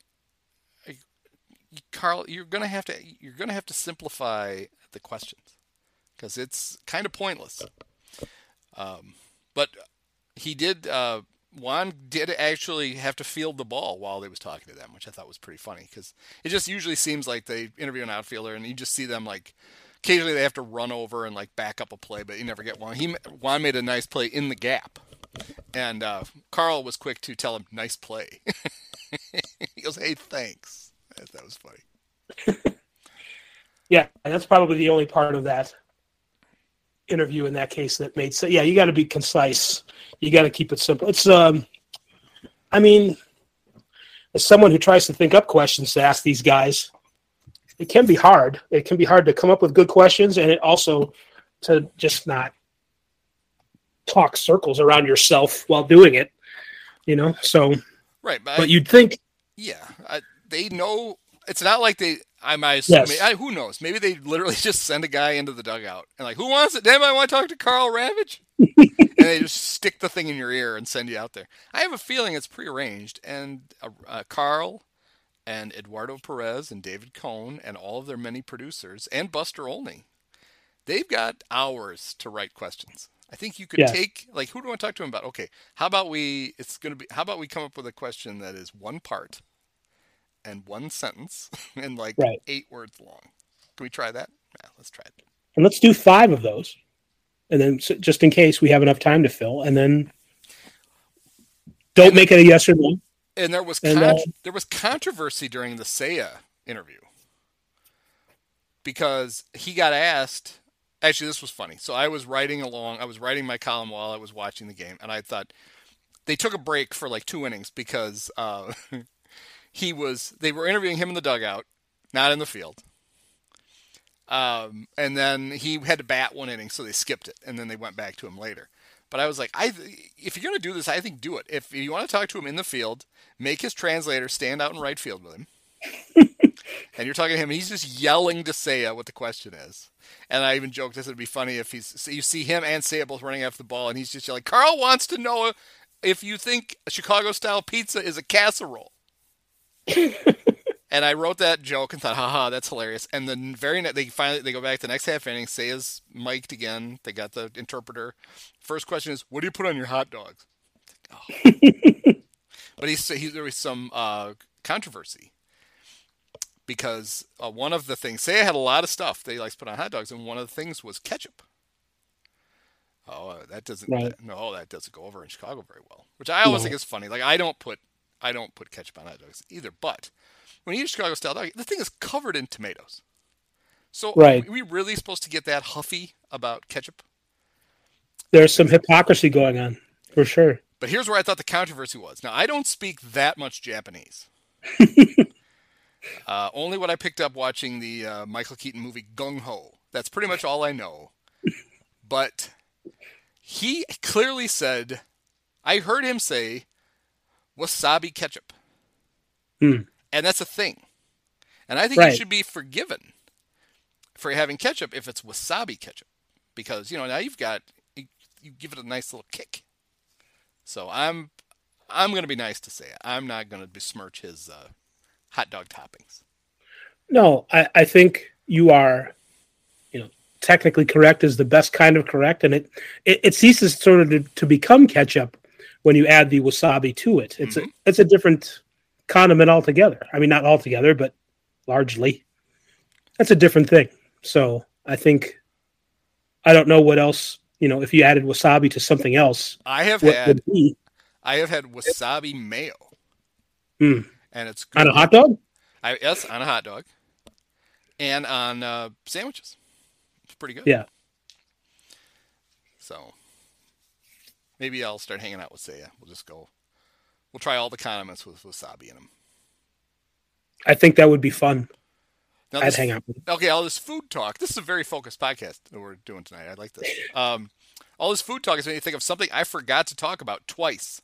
Karl, you're gonna have to you're gonna have to simplify the questions because it's kind of pointless. Um, but he did. Uh, Juan did actually have to field the ball while they was talking to them, which I thought was pretty funny because it just usually seems like they interview an outfielder and you just see them like occasionally they have to run over and like back up a play, but you never get one. He Juan made a nice play in the gap, and uh, Karl was quick to tell him nice play. he goes, "Hey, thanks." That, was funny. Yeah, that's probably the only part of that interview in that case that made sense. Yeah, you got to be concise. You got to keep it simple. It's um, I mean, as someone who tries to think up questions to ask these guys, it can be hard. It can be hard to come up with good questions, and it also to just not talk circles around yourself while doing it. You know, so Right, but, I- you'd think Yeah, I, they know. It's not like they. I might assume. Yes. I, who knows? Maybe they literally just send a guy into the dugout and like, who wants it? Damn, I want to talk to Karl Ravech. and they just stick the thing in your ear and send you out there. I have a feeling it's prearranged, and uh, uh, Karl and Eduardo Perez and David Cone and all of their many producers and Buster Olney, they've got hours to write questions. I think you could Yes. take like who do I want to talk to him about? Okay, how about we? It's gonna be. How about we come up with a question that is one part and one sentence and like Right. eight words long. Can we try that? Yeah, let's try it. and let's do five of those, and then s- just in case we have enough time to fill, and then don't make it a yes or no. And there was And, con- uh, there was controversy during the Seiya interview. because he got asked. Actually, this was funny. So I was writing along. I was writing my column while I was watching the game, and I thought they took a break for like two innings because uh, he was. They were interviewing him in the dugout, not in the field. Um, and then he had to bat one inning, so they skipped it, and then they went back to him later. But I was like, I if you're gonna do this, I think do it. If you want to talk to him in the field, make his translator stand out in right field with him. and you're talking to him, and he's just yelling to Seiya what the question is. And I even joked, this would be funny if he's you see him and Seiya both running after the ball, and he's just yelling, Karl wants to know if you think Chicago style pizza is a casserole. And I wrote that joke and thought, haha, that's hilarious. And then very next, they finally they go back the next half inning. Seiya's mic'd again. They got the interpreter. First question is, what do you put on your hot dogs? Oh. but he's, he, there was some uh, controversy because uh, one of the things Seiya had a lot of stuff that he likes to put on hot dogs, and one of the things was ketchup. Oh, that doesn't right. that, no, that doesn't go over in Chicago very well. Which I always no. think is funny. Like I don't put I don't put ketchup on hot dogs either. But when you eat a Chicago style dog, the thing is covered in tomatoes. So right. are we really supposed to get that huffy about ketchup? There's some hypocrisy going on, for sure. But here's where I thought the controversy was. Now I don't speak that much Japanese. uh, only what I picked up watching the uh, Michael Keaton movie Gung Ho. That's pretty much all I know. But he clearly said, I heard him say, wasabi ketchup. Hmm. And that's a thing. And I think right. you should be forgiven for having ketchup if it's wasabi ketchup. Because, you know, now you've got, you, you give it a nice little kick. So I'm I'm going to be nice to say it. I'm not going to besmirch his uh, hot dog toppings. No, I, I think you are, you know, technically correct is the best kind of correct, and it it, it ceases sort of to, to, become ketchup when you add the wasabi to it. It's mm-hmm. a it's a different condiment altogether. I mean, not altogether, but largely. That's a different thing. So I think I don't know what else. You know, if you added wasabi to something else, I have had I have had wasabi mayo, mm. and it's good. on a hot dog. I yes, on a hot dog, and on uh, sandwiches. It's pretty good. Yeah. So maybe I'll start hanging out with Seiya. We'll just go We'll try all the condiments with wasabi in them. I think that would be fun. Now I'd hang out. Okay, all this food talk. This is a very focused podcast that we're doing tonight. I like this. Um, all this food talk is making me think of something I forgot to talk about twice.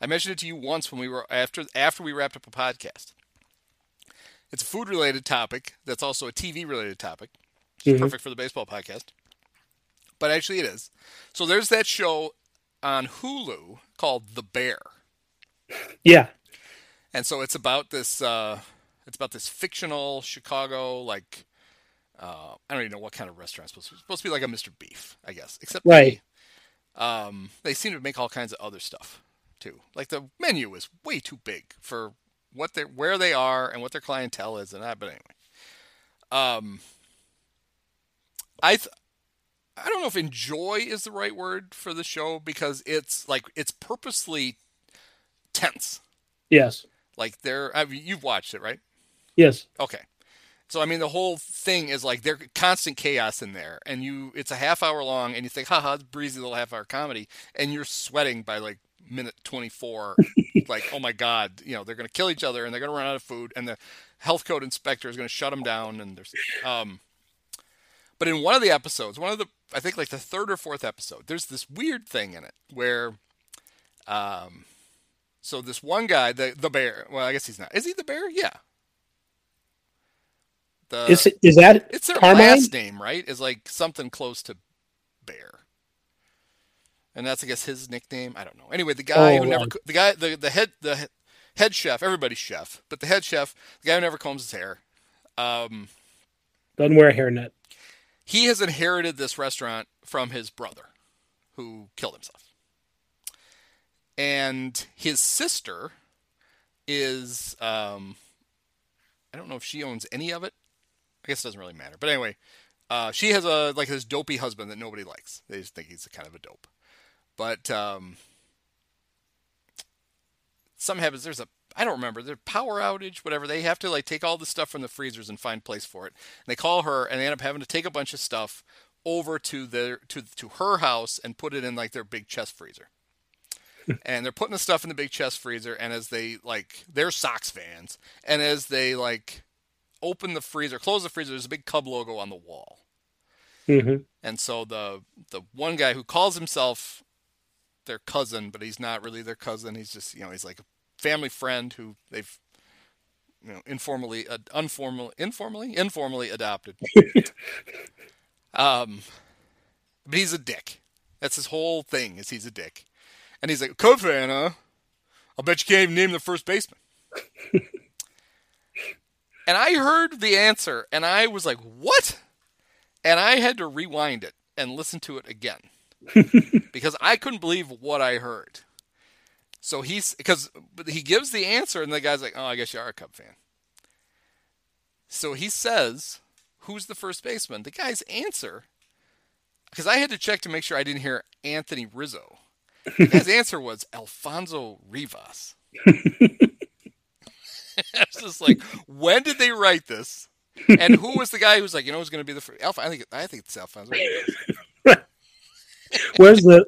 I mentioned it to you once when we were after after we wrapped up a podcast. It's a food related topic that's also a TV related topic. Mm-hmm. Perfect for the baseball podcast. But actually, it is. So there's that show on Hulu called The Bear. Yeah. And so it's about this uh, it's about this fictional Chicago like uh, I don't even know what kind of restaurant it's supposed to be. It's supposed to be like a Mr. Beef, I guess. Except right. They, um, they seem to make all kinds of other stuff too. Like the menu is way too big for what they where they are and what their clientele is and that. But anyway, um, I th- I don't know if enjoy is the right word for the show because it's like it's purposely tense. Yes. Like they're I mean, you've watched it, right? Yes. Okay. So I mean the whole thing is like there's constant chaos in there and you it's a half hour long and you think, haha, it's breezy little half hour comedy and you're sweating by like minute 24 like oh my god you know they're going to kill each other and they're going to run out of food and the health code inspector is going to shut them down and there's um but in one of the episodes one of the i think like the third or fourth episode there's this weird thing in it where um so this one guy, the the bear. Well, I guess he's not. Is he the bear? Yeah. The, is it, is that it's their Carmine? last name, right? Is like something close to bear, and that's I guess his nickname. I don't know. Anyway, the guy oh, who never the guy the the head the head chef, everybody's chef, but the head chef, the guy who never combs his hair, um, doesn't wear a hairnet. He has inherited this restaurant from his brother, who killed himself and his sister is um, I don't know if she owns any of it. I guess it doesn't really matter. But anyway, uh, she has a like this dopey husband that nobody likes. They just think he's kind of a dope. But um, some happens. There's a I don't remember their power outage, whatever. They have to like take all the stuff from the freezers and find place for it. And they call her, and they end up having to take a bunch of stuff over to their to to her house and put it in like their big chest freezer. and they're putting the stuff in the big chest freezer, and as they like, they're Sox fans, and as they like open the freezer, close the freezer, there's a big Cub logo on the wall. Mm-hmm. And so the the one guy who calls himself their cousin, but he's not really their cousin. He's just you know he's like a family friend who they've you know informally, uh, informally, informally, informally adopted. um, but he's a dick. That's his whole thing. Is he's a dick, and he's like Cub fan, huh? I'll bet you can't even name the first baseman. and I heard the answer, and I was like, "What?" And I had to rewind it and listen to it again because I couldn't believe what I heard. So he's because he gives the answer, and the guy's like, "Oh, I guess you are a Cub fan." So he says, "Who's the first baseman?" The guy's answer, because I had to check to make sure I didn't hear Anthony Rizzo. The guy's answer was Alfonso Rivas. I was just like, when did they write this? And who was the guy who was like, you know, who's going to be the first? Alpha, I think I think it's Alfonso. Where's the?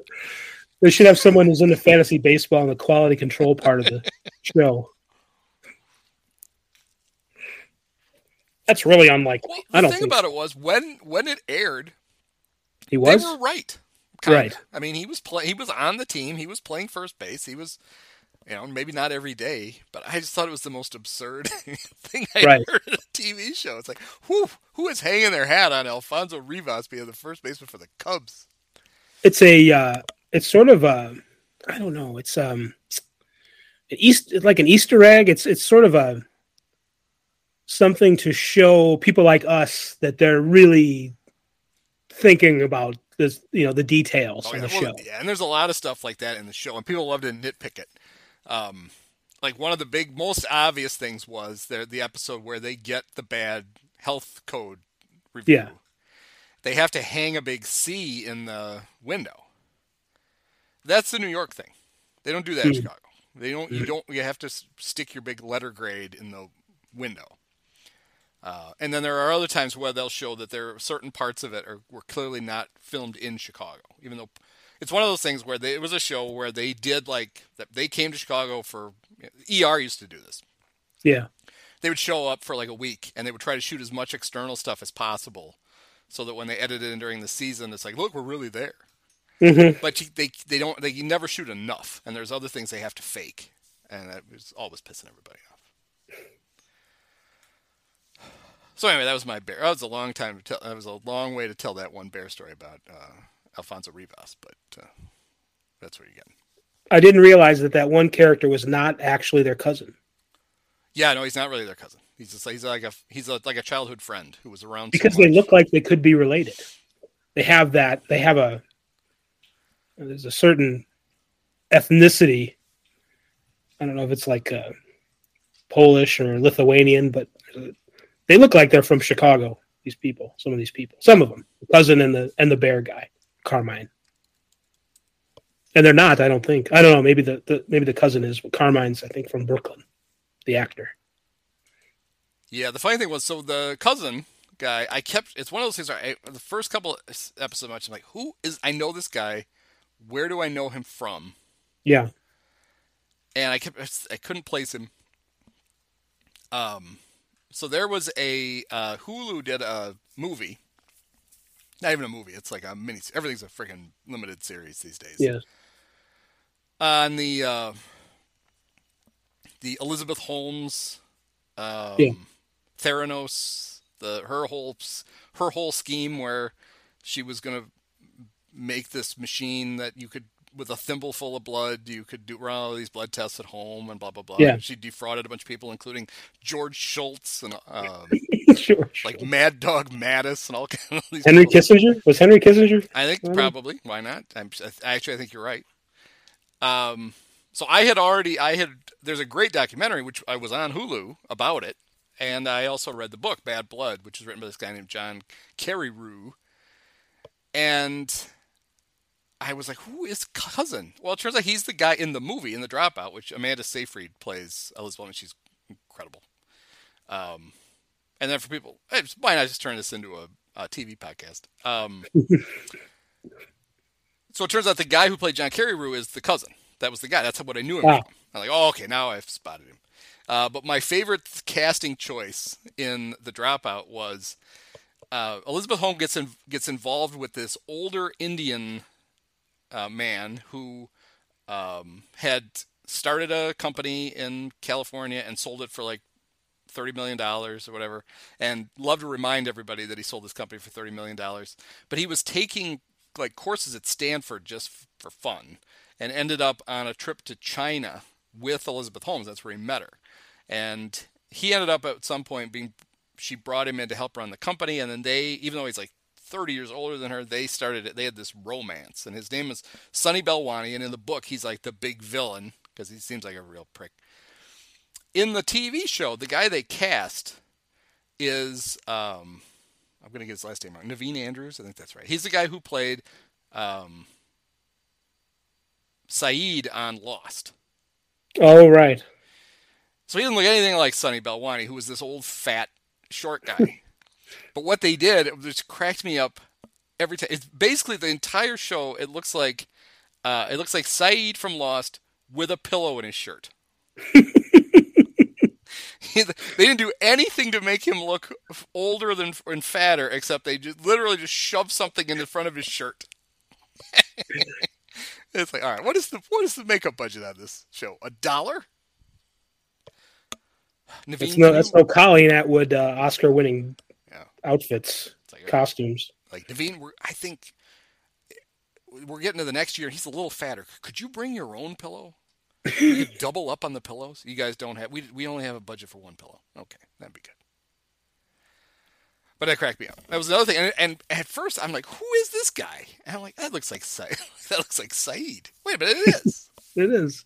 They should have someone who's into fantasy baseball and the quality control part of the show. That's really unlikely. Well, I the don't thing think about it was when when it aired, he was. they were right. Right. I mean, he was play, he was on the team. He was playing first base. He was, you know, maybe not every day, but I just thought it was the most absurd thing I Right. heard in a TV show. It's like, who who is hanging their hat on Alfonso Rivas being the first baseman for the Cubs? It's a. Uh, it's sort of a. I don't know. It's um. An East, like an Easter egg. It's it's sort of a something to show people like us that they're really thinking about this, you know, the details Oh, yeah. the Well, show. yeah, and there's a lot of stuff like that in the show, and people love to nitpick it. Um, like one of the big, most obvious things was the the episode where they get the bad health code review. Yeah. They have to hang a big C in the window. That's the New York thing. They don't do that in Hmm. Chicago. They don't. You don't. You have to stick your big letter grade in the window. Uh, and then there are other times where they'll show that there are certain parts of it are were clearly not filmed in Chicago, even though it's one of those things where they, it was a show where they did like that. They came to Chicago for ER used to do this. Yeah. They would show up for like a week and they would try to shoot as much external stuff as possible, so that when they edited in during the season, it's like, look, we're really there. Hmm But you, they they don't they never shoot enough, and there's other things they have to fake, and that was always pissing everybody off. So anyway, that was my bear. That was a long time to tell. That was a long way to tell that one bear story about uh, Alfonso Rivas, but uh, that's what you get. I didn't realize that that one character was not actually their cousin. Yeah, no, he's not really their cousin. He's just he's like a he's a, like a childhood friend who was around so because they look like they could be related. They have that. They have a. There's a certain ethnicity. I don't know if it's like uh, Polish or Lithuanian, but they look like they're from Chicago. These people, some of these people, some of them, the cousin and the and the bear guy, Carmine. And they're not. I don't think. I don't know. Maybe the, the maybe the cousin is. But Carmine's, I think, from Brooklyn, the actor. Yeah, the funny thing was, so the cousin guy, I kept. It's one of those things. Where I, the first couple episodes, I'm like, who is? I know this guy. Where do I know him from? Yeah. and I kept I couldn't place him. Um, so there was a uh, Hulu did a movie, not even a movie. It's like a mini. Everything's a freaking limited series these days. Yeah. On the uh, the Elizabeth Holmes, um, Yeah. Theranos, the her whole her whole scheme where she was gonna make this machine that you could with a thimble full of blood you could do run all these blood tests at home and blah blah blah. Yeah. She defrauded a bunch of people, including George Shultz and um, sure. like Mad Dog Mattis and all kinds of these Henry people. Kissinger was Henry Kissinger. I think probably. Why not? I'm I- actually I think you're right. Um, so I had already I had there's a great documentary which I was on Hulu about it, and I also read the book Bad Blood, which is written by this guy named John Carreyrou, and I was like, who is cousin? Well, it turns out he's the guy in the movie in the Dropout, which Amanda Seyfried plays Elizabeth, and she's incredible. Um, and then for people, hey, why not just turn this into a, a TV podcast? Um, so it turns out the guy who played John Carreyrou is the cousin. That was the guy. That's what I knew him Wow. I'm like, oh, okay, now I've spotted him. Uh, but my favorite casting choice in the Dropout was uh, Elizabeth Holmes gets in, gets involved with this older Indian uh, man who um, had started a company in California and sold it for like thirty million dollars or whatever, and loved to remind everybody that he sold this company for thirty million dollars. But he was taking like courses at Stanford just f- for fun, and ended up on a trip to China with Elizabeth Holmes. That's where he met her, and he ended up at some point being. She brought him in to help run the company, and then they, even though he's like 30 years older than her, they started it. They had this romance, and his name is Sunny Balwani, and in the book, he's like the big villain because he seems like a real prick. In the TV show, the guy they cast is um, I'm going to get his last name wrong. Naveen Andrews, I think that's right. He's the guy who played um, Sayid on Lost. Oh, right. So he didn't look anything like Sunny Balwani, who was this old, fat, short guy. but what they did, just cracked me up every time. It's basically the entire show. It looks like uh, it looks like Sayid from Lost with a pillow in his shirt. They didn't do anything to make him look older than and fatter, except they just literally just shoved something in the front of his shirt. it's like, all right, what is the what is the makeup budget on this show? A dollar? Naveen, That's no, that's no Colleen Atwood uh, Oscar-winning. Outfits, like, costumes. like Naveen, we're, I think we're getting to the next year. He's a little fatter. Could you bring your own pillow? You double up on the pillows. You guys don't have. We we only have a budget for one pillow. Okay, that'd be good. But that cracked me up. That was another thing. And, and at first, I'm like, "Who is this guy?" And I'm like, "That looks like Sayid. that looks like Sayid." Wait a minute, it is. It is.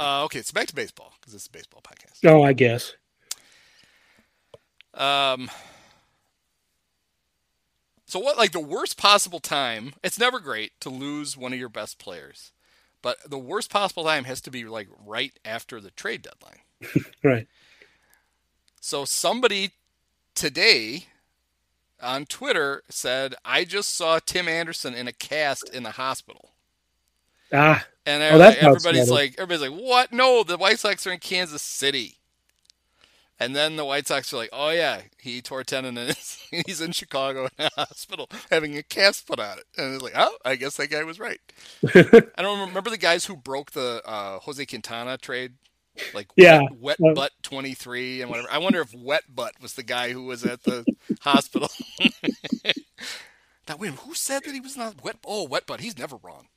Uh, okay, so back to baseball because it's a baseball podcast. No, I guess. Um. So what? Like the worst possible time? It's never great to lose one of your best players, but the worst possible time has to be like right after the trade deadline. Right. So somebody today on Twitter said, "I just saw Tim Anderson in a cast in the hospital." Ah, And Oh, everybody's like, everybody's like, "What? No, the White Sox are in Kansas City." And then the White Sox are like, "Oh yeah, he tore tendon and he's in Chicago in a hospital having a cast put on it." And it's like, "Oh, I guess that guy was right." I don't remember the guys who broke the uh, Jose Quintana trade, like Yeah. Wet, Uh, Wet Butt twenty three and whatever. I wonder if Wet Butt was the guy who was at the hospital. now wait, who said that he was not Wet? Oh, Wet Butt, he's never wrong.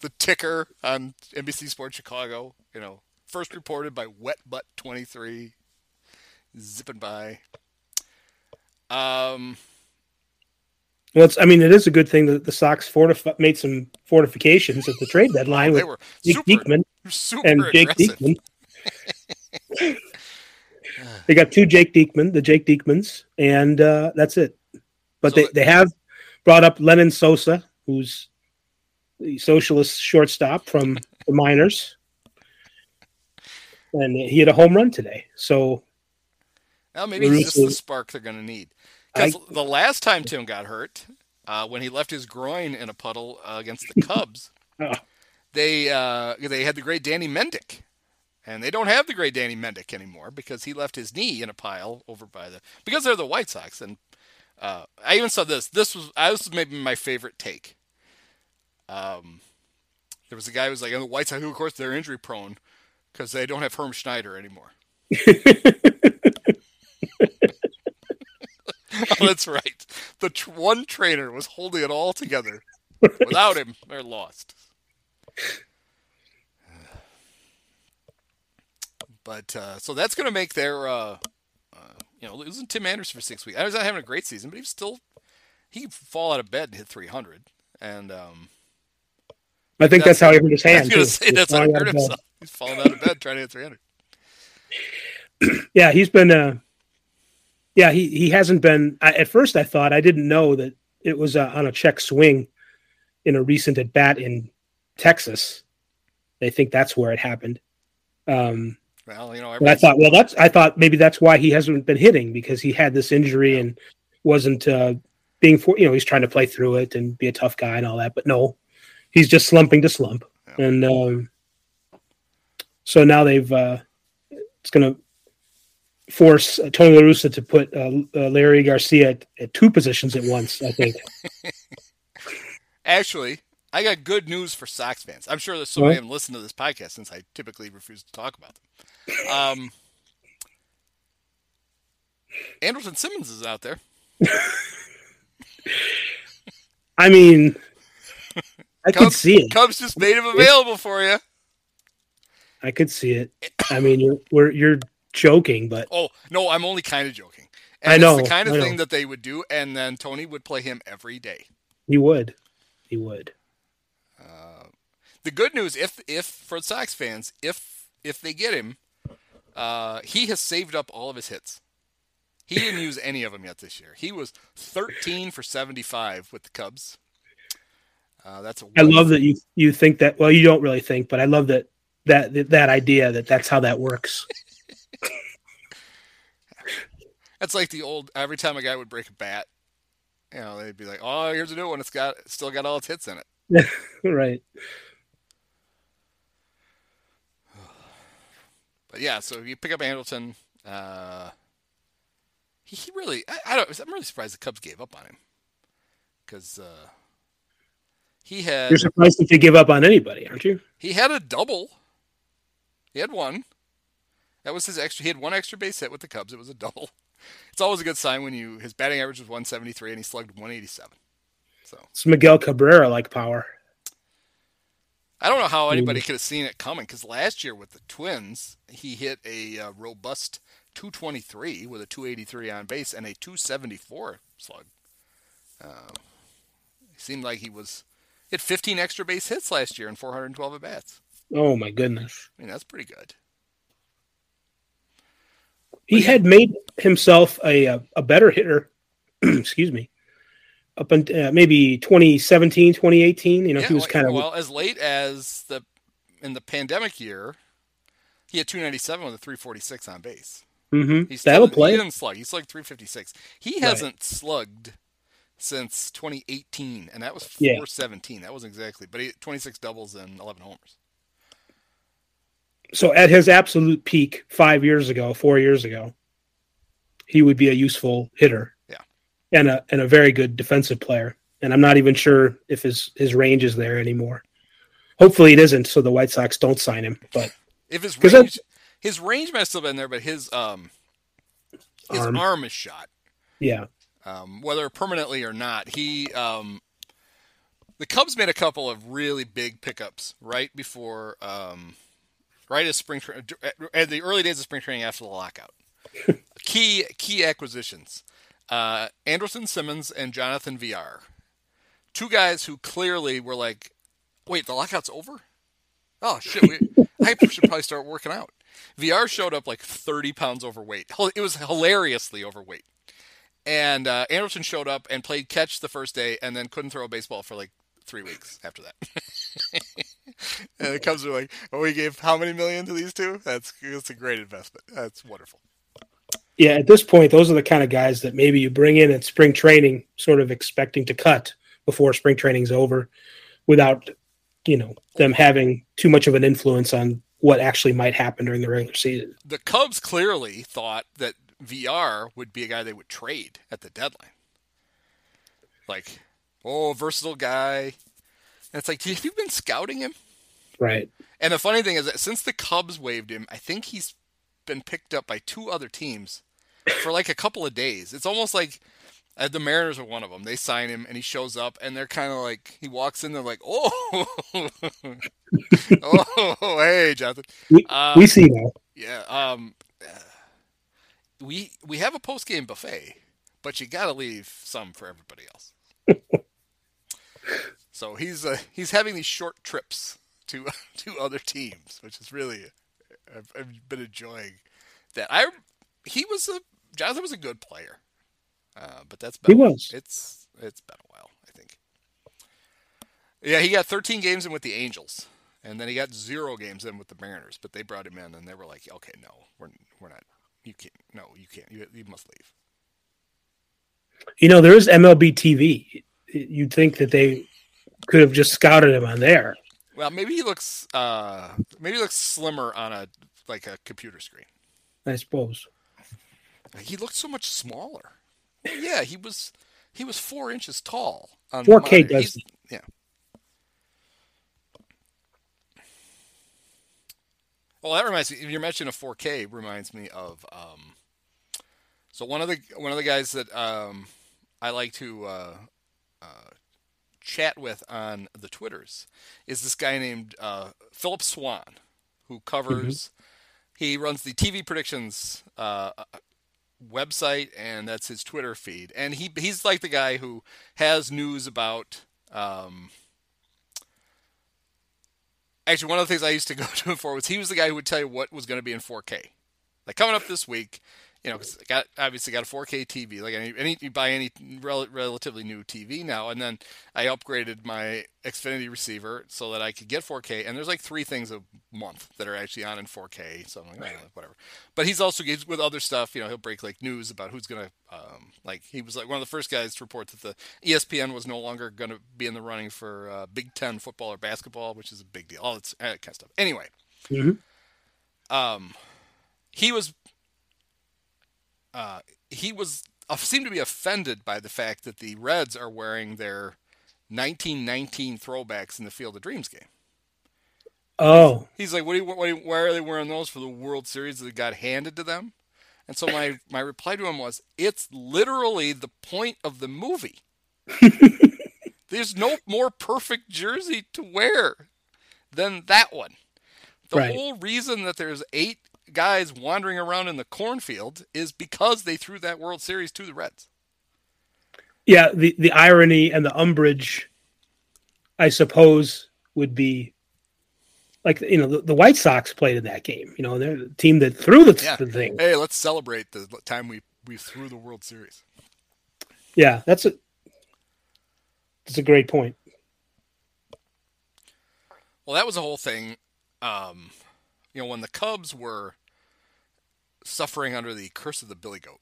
The ticker on NBC Sports Chicago, you know, first reported by Wet Butt 23, zipping by. Um, well, it's, I mean, it is a good thing that the Sox made some fortifications at the trade deadline with Jake super, Diekman super and Jake aggressive. Diekman. they got two Jake Diekman, the Jake Diekmans, and uh, that's it. But So they, the- they have brought up Lenyn Sosa, who's the socialist shortstop from the minors. And he had a home run today. So Well, maybe it's just the spark they're going to need. Because the last time Tim got hurt, uh, when he left his groin in a puddle uh, against the Cubs, Oh. they uh, they had the great Danny Mendick, and they don't have the great Danny Mendick anymore because he left his knee in a pile over by the because they're the White Sox. And uh, I even saw this. This was I this was maybe my favorite take. Um, there was a guy who was like, "And the White Sox, who of course they're injury prone because they don't have Herm Schneider anymore." oh, that's right. The tr- one trainer was holding it all together. Without him, they're lost. But uh, so that's going to make their, uh, uh, you know, losing Tim Anderson for six weeks. I was not having a great season, but he was still he could fall out of bed and hit 300. And um, I think that's, how he hurt his I hand. was going to say He's that's how he hurt of bed. himself. He's falling out of bed trying to hit 300. Yeah, he's been. Uh, yeah, he he hasn't been. I, at first, I thought I didn't know that it was uh, on a check swing in a recent at bat in Texas. They think that's where it happened. Um, Well, you know, I thought, well, that's I thought maybe that's why he hasn't been hitting because he had this injury and wasn't uh, being for you know he's trying to play through it and be a tough guy and all that. But no, he's just slumping to slump, Yeah. and um, so now they've uh, it's going to force uh, Tony La Russa to put uh, uh, Leury Garcia at, at two positions at once. I think. Actually, I got good news for Sox fans. I'm sure there's somebody What? who haven't listened to this podcast since I typically refuse to talk about them. Um, Andrelton Simmons is out there. I mean, I could see it. Cubs just made him available for you. I could see it. I mean, you're we're, you're joking, but Oh no, I'm only kind of joking. And I know, It's the kind of thing that they would do, and then Tony would play him every day. he would. He would. The good news, if if for the Sox fans, if if they get him, uh, he has saved up all of his hits. He didn't use any of them yet this year. He was 13 for 75 with the Cubs. Uh, that's a I love that you you think that. Well, you don't really think, but I love that that that, that idea that that's how that works. That's like the old. Every time a guy would break a bat, you know, they'd be like, "Oh, here's a new one. It's got it's still got all its hits in it." right. But yeah, so you pick up Andrelton. Uh, he, he really, I, I don't. I'm really surprised the Cubs gave up on him because uh, he had You're surprised if they give up on anybody, aren't you? he had a double. He had one. That was his extra. He had one extra base hit with the Cubs. It was a double. It's always a good sign when you his batting average was 173 and he slugged 187. So It's Miguel Cabrera like power. I don't know how anybody could have seen it coming because last year with the Twins, he hit a uh, robust 223 with a 283 on base and a 274 slug. Uh, it seemed like he was hit 15 extra base hits last year and 412 at bats. Oh my goodness. I mean, that's pretty good. He had made himself a a, better hitter. excuse me. Up until uh, maybe 2017, 2018, you know, Yeah, he was well- kind of well as late as the in the pandemic year. He had 297 with a 346 on base. Mm-hmm. He still that'll didn't- play. He didn't slug. He slugged 356. He hasn't slugged since 2018, and that was Yeah. 417. That wasn't exactly, but he 26 doubles and 11 homers. So at his absolute peak 5 years ago, 4 years ago, he would be a useful hitter. Yeah. And a and a very good defensive player. And I'm not even sure if his his range is there anymore. Hopefully it isn't so the White Sox don't sign him, but If his range, his range might have still been there, but his um his Arm. arm, is shot. yeah. Um, whether permanently or not. He, um, the Cubs made a couple of really big pickups right before, um, right as spring tra- at the early days of spring training after the lockout. key key acquisitions: uh, Andrelton Simmons and Jonathan Villar, two guys who clearly were like, "Wait, the lockout's over." Oh shit! We, I should probably start working out. Villar showed up like 30 pounds overweight. It was hilariously overweight. And uh, Andrelton showed up and played catch the first day, and then couldn't throw a baseball for like three weeks after that. and the Cubs are like, "Oh, we gave how many million to these two? That's that's a great investment. That's wonderful." Yeah, at this point, those are the kind of guys that maybe you bring in at spring training, sort of expecting to cut before spring training's over, without you know them having too much of an influence on what actually might happen during the regular season. The Cubs clearly thought that Villar would be a guy they would trade at the deadline. Like, oh, versatile guy. And it's like, have you been scouting him? Right. And the funny thing is that since the Cubs waived him, I think he's been picked up by two other teams for like a couple of days. It's almost like uh, the Mariners are one of them. They sign him and he shows up and they're kind of like he walks in. They're like, oh, oh, hey, Jonathan. We, Um, we see that. Yeah. Um, uh, we we have a post game buffet, but you got to leave some for everybody else. so he's uh, he's having these short trips to to other teams, which is really I've, I've been enjoying that. I he was a Jonathan was a good player, uh, but that's been, He was. It's it's been a while, I think. Yeah, he got 13 games in with the Angels, and then he got zero games in with the Mariners. But they brought him in, and they were like, "Okay, no, we're we're not. You can't. No, you can't. You, you must leave." You know, there is MLB TV. You'd think that they could have just scouted him on there. Well, maybe he looks uh maybe he looks slimmer on a like a computer screen. I suppose. He looked so much smaller. Well, yeah, he was he was four inches tall. On 4K does Yeah. Well, that reminds me. You're mentioning a 4K reminds me of. Um, so one of the one of the guys that um, I like to uh, uh, chat with on the Twitters is this guy named uh, Phillip Swann, who covers. He runs the TV predictions uh, website, and that's his Twitter feed. And he he's like the guy who has news about. Um, actually, one of the things I used to go to him for was he was the guy who would tell you what was going to be in 4K. Like coming up this week, you know, because I got obviously got a 4K TV. Like any, any you buy any rel- relatively new TV now, and then I upgraded my Xfinity receiver so that I could get 4K. And there's like three things a month that are actually on in 4K. So I'm like, "Eh, whatever. But he's also he's with other stuff. You know, he'll break like news about who's gonna um, like he was like one of the first guys to report that the ESPN was no longer gonna be in the running for uh, Big Ten football or basketball, which is a big deal. All that kind of stuff. Anyway, Mhm. um, he was uh, he was uh, seemed to be offended by the fact that the Reds are wearing their 1919 throwbacks in the Field of Dreams game. Oh, He's like, what do you, what do you, why are they wearing those for the World Series that got handed to them? And so my, my reply to him was, it's literally the point of the movie. There's no more perfect jersey to wear than that one. The Right. whole reason that there's eight guys wandering around in the cornfield is because they threw that World Series to the Reds. yeah. The the irony and the umbrage, I suppose, would be like you know the, the White Sox played in that game. You know, they're the team that threw the, Yeah. the thing. Hey, let's celebrate the time we, we threw the World Series. Yeah, that's a that's a great point. Well, that was the whole thing. Um, you know, when the Cubs were suffering under the curse of the Billy Goat,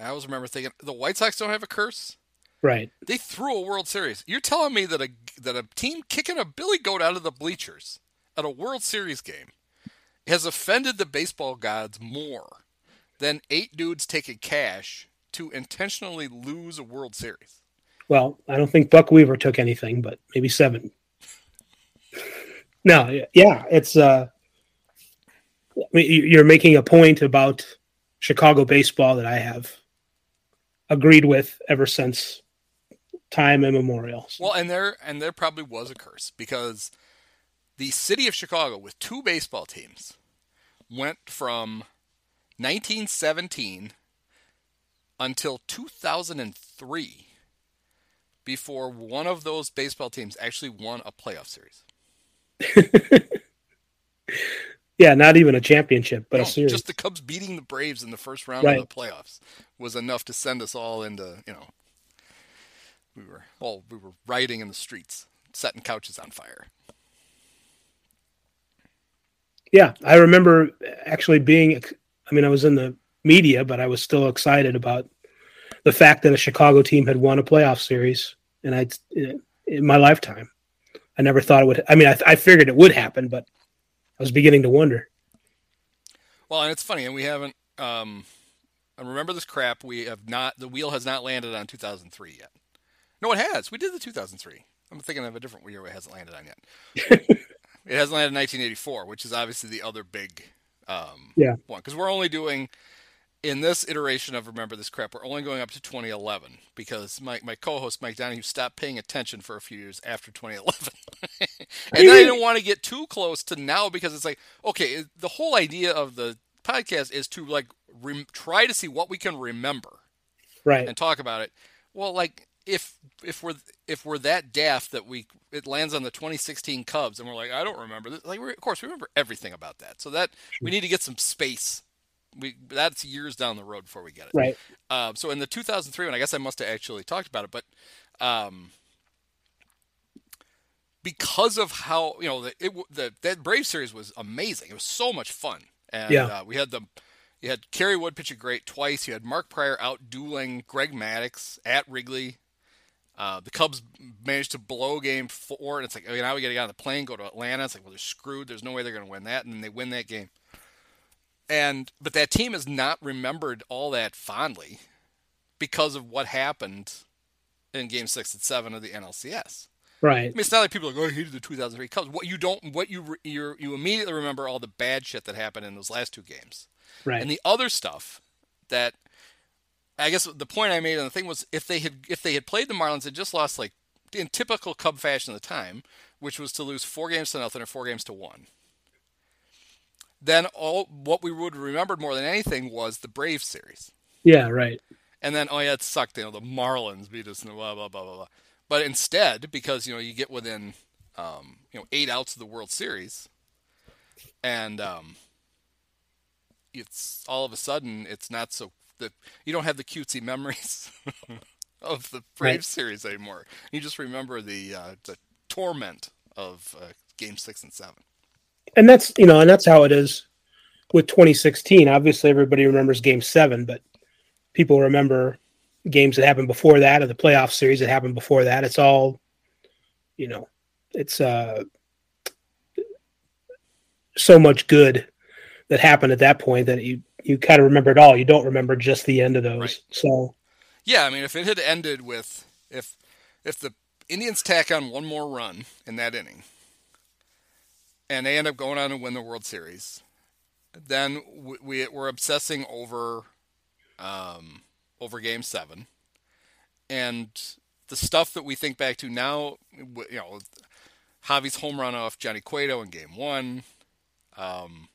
I always remember thinking the White Sox don't have a curse. Right. They threw a World Series. You're telling me that a that a team kicking a Billy Goat out of the bleachers at a World Series game has offended the baseball gods more than eight dudes taking cash to intentionally lose a World Series. Well, I don't think Buck Weaver took anything, but maybe seven. no, yeah, it's. uh I mean, you- you're making a point about Chicago baseball that I have agreed with ever since time immemorial. Well, and there and there probably was a curse because the city of Chicago with two baseball teams went from 1917 until 2003 before one of those baseball teams actually won a playoff series. Yeah, not even a championship, but No, a series. just the Cubs beating the Braves in the first round Right. of the playoffs was enough to send us all into, you know, we were all we were rioting in the streets, setting couches on fire. Yeah, I remember actually being I mean, I was in the media, but I was still excited about the fact that a Chicago team had won a playoff series, and I in my lifetime, I never thought it would. I mean, I, I figured it would happen, but I was beginning to wonder. Well, and it's funny, and we haven't. Um, and remember this crap. We have not. The wheel has not landed on 2003 yet. No, it has. We did the 2003. I'm thinking of a different year it hasn't landed on yet. it hasn't landed in 1984, which is obviously the other big um, yeah. one because we're only doing in this iteration of Remember This Crap, we're only going up to 2011 because my, my co host Mike Donahue stopped paying attention for a few years after 2011. and then I didn't want to get too close to now because it's like, okay, the whole idea of the podcast is to like re- try to see what we can remember. Right. And talk about it. Well, like if if we're if we're that daft that we it lands on the 2016 Cubs and we're like I don't remember this like of course we remember everything about that so that we need to get some space we that's years down the road before we get it. Right. Um, so in the 2003 one, I guess I must have actually talked about it, but um, because of how you know the, it, the that Brave series was amazing. It was so much fun, and yeah. uh, we had the you had Kerry Wood pitch pitching great twice. You had Mark Prior out dueling Greg Maddux at Wrigley. Uh, the Cubs managed to blow game four, and it's like, okay, now we got to get on the plane, go to Atlanta. It's like, well, they're screwed. There's no way they're going to win that, and then they win that game and but that team is not remembered all that fondly because of what happened in Game Six and Seven of the NLCS. Right. I mean, it's not like people are like, "Oh, hated the 2003 Cubs." What you don't, what you you you immediately remember all the bad shit that happened in those last two games. Right. And the other stuff that I guess the point I made on the thing was if they had if they had played the Marlins and just lost like in typical Cub fashion at the time, which was to lose four games to nothing or four games to one then all what we would remembered more than anything was the Brave series. Yeah, right. And then oh yeah, it sucked. You know, the Marlins beat us and blah blah blah blah blah. But instead, because you know you get within um, you know eight outs of the World Series, and um, it's all of a sudden it's not so that you don't have the cutesy memories of the Brave right. series anymore. You just remember the uh, the torment of uh, Game Six and Seven and that's you know, and that's how it is with 2016. Obviously, everybody remembers Game Seven, but people remember games that happened before that, or the playoff series that happened before that. It's all, you know, it's uh, so much good that happened at that point that you you kind of remember it all. You don't remember just the end of those. Right. So, yeah, I mean, if it had ended with if if the Indians tack on one more run in that inning, and they end up going on to win the World Series, then we, we are obsessing over um, over Game Seven, and the stuff that we think back to now, you know, Javi's home run off Johnny Cueto in Game One, um,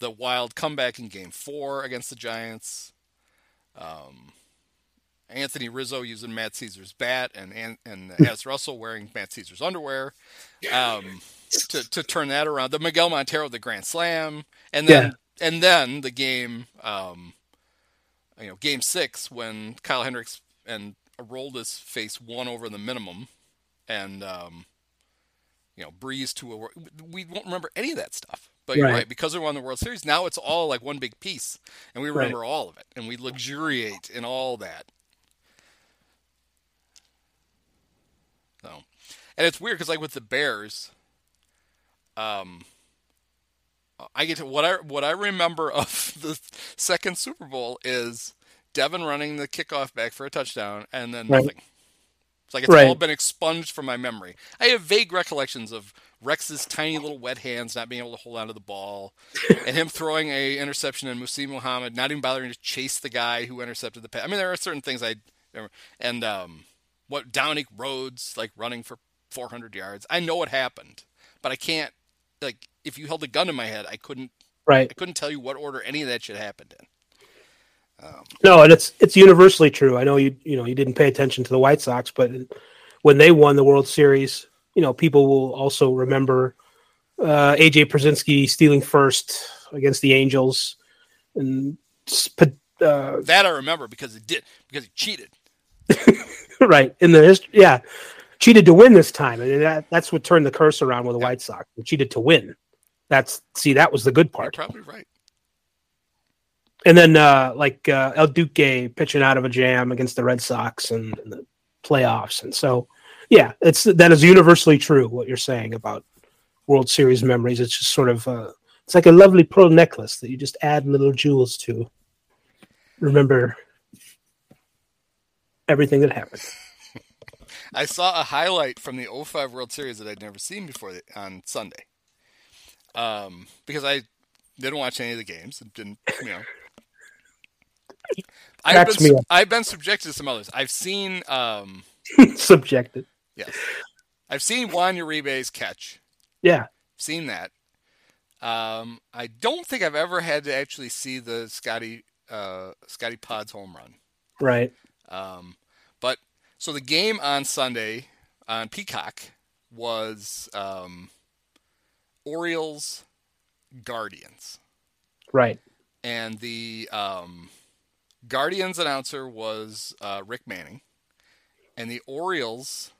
the wild comeback in Game Four against the Giants. Um, Anthony Rizzo using Matt Szczur's bat and and, and as Russell wearing Matt Szczur's underwear. Um, to, to turn that around. The Miguel Montero, the Grand Slam, and then yeah. and then the game, um, you know, Game Six when Kyle Hendricks and Aroldis face one over the minimum, and um, you know, breeze to a. We won't remember any of that stuff. But you're right. right, because we won the World Series, now it's all like one big piece, and we remember right. all of it, and we luxuriate in all that. So, and it's weird because like with the Bears, um, I get to what I what I remember of the second Super Bowl is Devin running the kickoff back for a touchdown and then right. nothing. It's like it's right. all been expunged from my memory. I have vague recollections of Rex's tiny little wet hands not being able to hold onto the ball, and him throwing a interception and Muhsin Muhammad not even bothering to chase the guy who intercepted the pass. I mean, there are certain things I remember. and um, what Dominic Rhodes like running for 400 yards. I know it happened, but I can't like if you held a gun to my head, I couldn't. Right. I couldn't tell you what order any of that shit happened in. Um, no, and it's it's universally true. I know you you know you didn't pay attention to the White Sox, but when they won the World Series, you know people will also remember uh, AJ Pierzynski stealing first against the Angels, and uh, that I remember because it did because he cheated. right in the history, yeah cheated to win this time, and that, that's what turned the curse around with the yeah. White Sox. They cheated to win. That's see, that was the good part. You're probably right. And then uh, like uh, El Duque pitching out of a jam against the Red Sox and, and the playoffs, and so yeah, it's that is universally true what you're saying about World Series memories. It's just sort of uh, it's like a lovely pearl necklace that you just add little jewels to. Remember everything that happened. I saw a highlight from the 05 World Series that I'd never seen before on Sunday. Um, because I didn't watch any of the games and didn't, you know. I've been. I've been subjected to some others. I've seen, um, Subjected. yes, I've seen Juan Uribe's catch. Yeah. Seen that. Um, I don't think I've ever had to actually see the Scotty, uh, Scotty Pods home run. Right. Um, so the game on Sunday on Peacock was um, Orioles Guardians, Right. and the um, Guardians announcer was uh, Rick Manning, and the Orioles.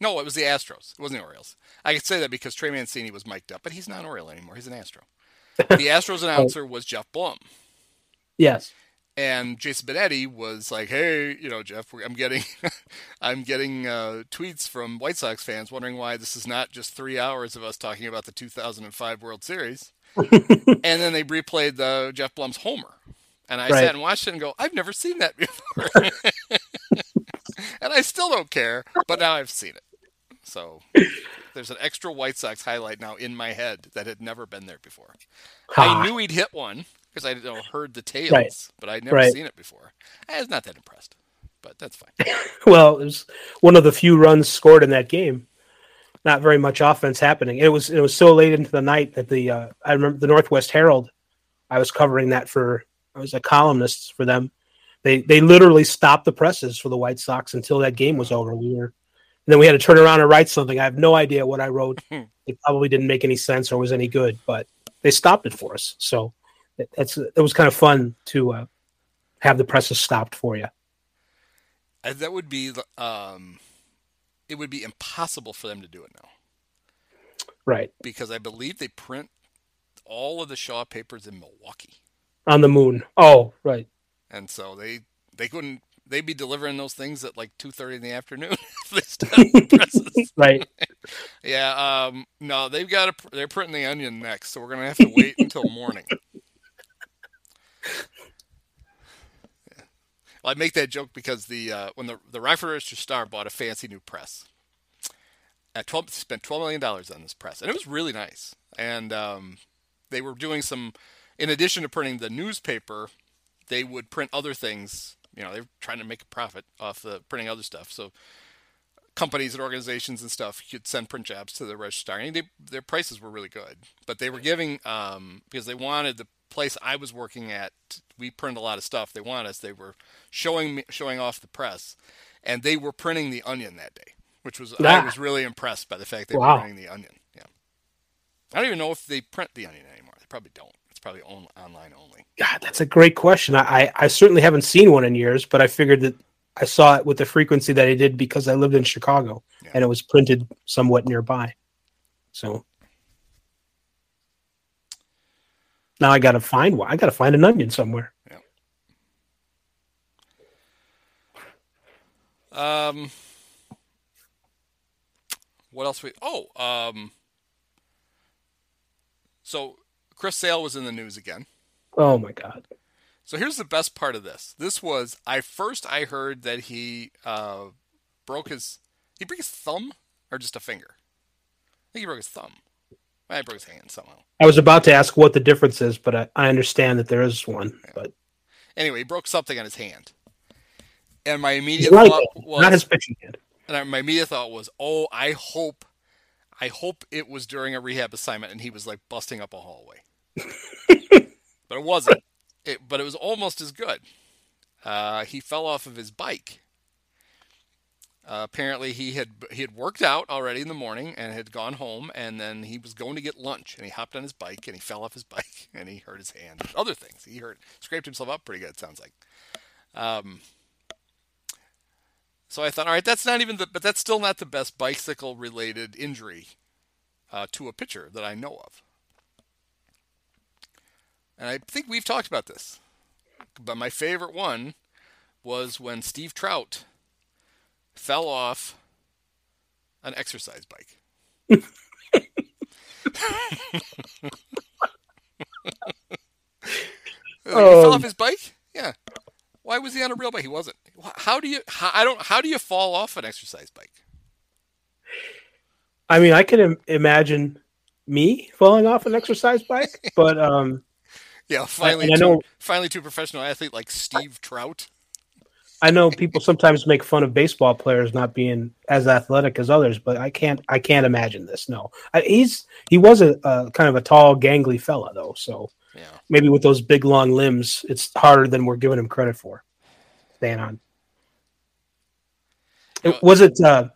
No, it was the Astros. It wasn't the Orioles. I could say that because Trey Mancini was mic'd up, but he's not an Oriole anymore. He's an Astro. The Astros announcer was Geoff Blum. Yes. And Jason Benetti was like, "Hey, you know, Geoff, I'm getting, I'm getting uh, tweets from White Sox fans wondering why this is not just three hours of us talking about the 2005 World Series." and then they replayed the Geoff Blum's homer, and I Right. sat and watched it and go, "I've never seen that before," and I still don't care, but now I've seen it. So there's an extra White Sox highlight now in my head that had never been there before. I knew he'd hit one because I you know, heard the tales, Right. but I'd never Right. seen it before. I was not that impressed, but that's fine. Well, it was one of the few runs scored in that game. Not very much offense happening. It was it was so late into the night that the uh, I remember the Northwest Herald. I was covering that for I was a columnist for them. They they literally stopped the presses for the White Sox until that game was over. We were and then we had to turn around and write something. I have no idea what I wrote. it probably didn't make any sense or was any good, but they stopped it for us. So it, it was kind of fun to uh, have the presses stopped for you. And that would be, um, it would be impossible for them to do it now Right. because I believe they print all of the Shaw papers in Milwaukee, On the moon. Oh, right. and so they they couldn't. They'd be delivering those things at like two thirty in the afternoon if they stopped the presses. Right. Yeah, um, no, they've got to. They're printing the Onion next, so we're gonna have to wait until morning. Yeah. Well, I make that joke because the uh, when the the Rockford Register Star bought a fancy new press, at twelve spent twelve million dollars on this press, and it was really nice. And um, they were doing some, in addition to printing the newspaper, they would print other things. You know, they were trying to make a profit off the printing other stuff. So companies and organizations and stuff could send print jobs to the registrar. And they, their prices were really good, but they were giving um, because they wanted the place I was working at. We print a lot of stuff. They wanted us. They were showing me, showing off the press, and they were printing the Onion that day, which was I was really impressed by the fact they Wow. were printing the Onion. Yeah, I don't even know if they print the Onion anymore. They probably don't. It's probably on, online only. God, that's a great question. I, I, I certainly haven't seen one in years, but I figured that I saw it with the frequency that I did because I lived in Chicago Yeah. and it was printed somewhat nearby. So now I got to find one. I got to find an onion somewhere. Yeah. Um, what else we? Oh, um, so Chris Sale was in the news again. Oh my God. So here's the best part of this. This was I first I heard that he uh, broke his he broke his thumb or just a finger. I think he broke his thumb. I broke his hand somehow. I was about to ask what the difference is, but I, I understand that there is one. But Anyway, he broke something on his hand. And my immediate right thought hand, was not his pitching hand. And I, my immediate thought was, oh, I hope, I hope it was during a rehab assignment and he was like busting up a hallway. but it wasn't. It, but it was almost as good. Uh, he fell off of his bike. Uh, apparently, he had he had worked out already in the morning and had gone home, and then he was going to get lunch, and he hopped on his bike and he fell off his bike and he hurt his hand. Other things, he hurt, scraped himself up pretty good. It sounds like. Um, so I thought, all right, that's not even the, but that's still not the best bicycle related injury uh, to a pitcher that I know of. And I think we've talked about this. But my favorite one was when Steve Trout fell off an exercise bike. he fell Um, off his bike? Yeah. Why was he on a real bike? He wasn't. How do you? How, I don't. How do you fall off an exercise bike? I mean, I can Im- imagine me falling off an exercise bike, but um, Yeah, finally, I to, know- finally to a professional athlete like Steve Trout. I know people sometimes make fun of baseball players not being as athletic as others, but I can't. I can't imagine this. No, I, he's he was a, a kind of a tall, gangly fella though, so Yeah. maybe with those big long limbs, it's harder than we're giving him credit for. Staying on. It- Uh, was it? Uh,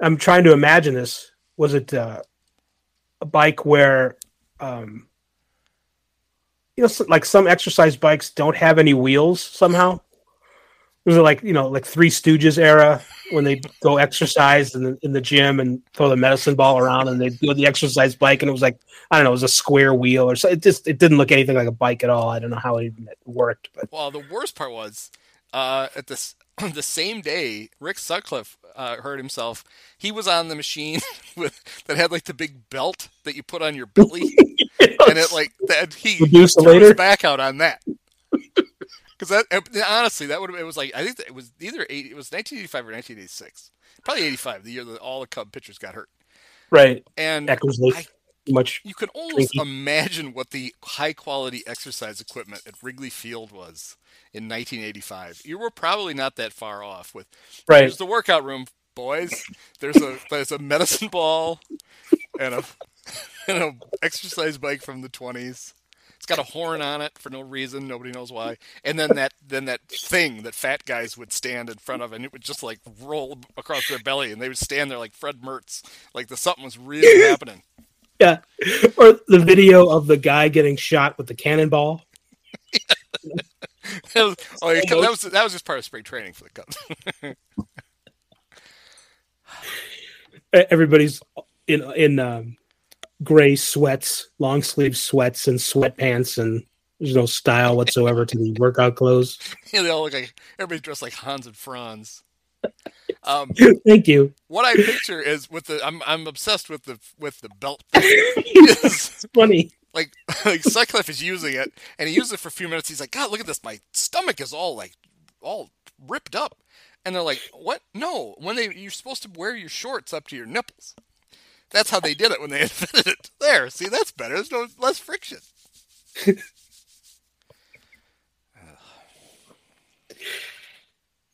I'm trying to imagine this. Was it uh, a bike where, um, you know, like some exercise bikes don't have any wheels somehow? Was it like you know, like Three Stooges era when they go exercise in the, in the gym and throw the medicine ball around and they do the exercise bike and it was like I don't know, it was a square wheel or so. It just it didn't look anything like a bike at all. I don't know how it worked, but Well, the worst part was uh, at this the same day, Rick Sutcliffe uh, hurt himself. He was on the machine with that had like the big belt that you put on your belly, and it like that he threw his back out on that. Because that honestly, that would have it was like I think it was either 80, it was 1985 or 1986, probably 85, the year that all the Cub pitchers got hurt, right. and I- much. you can almost Drinky. imagine what the high quality exercise equipment at Wrigley Field was in 1985. You were probably not that far off with Right. There's the workout room, boys. There's a there's a medicine ball and a and a exercise bike from the 20s. It's got a horn on it for no reason, nobody knows why. And then that then that thing that fat guys would stand in front of and it would just like roll across their belly and they would stand there like Fred Mertz, like the something was really happening. Yeah. Or the video of the guy getting shot with the cannonball. That was, oh, yeah, that was that was just part of spring training for the Cubs. Everybody's in in um, gray sweats, long sleeve sweats, and sweatpants, and there's no style whatsoever to the workout clothes. Yeah, they all look like everybody's dressed like Hans and Franz. Um, Thank you. what I picture is with the I'm I'm obsessed with the with the belt. it's funny. like like Sutcliffe is using it, and he uses it for a few minutes. He's like, God, look at this. My stomach is all like all ripped up. And they're like, What? No. When they you're supposed to wear your shorts up to your nipples. That's how they did it when they invented it. There, see, that's better. There's no less friction.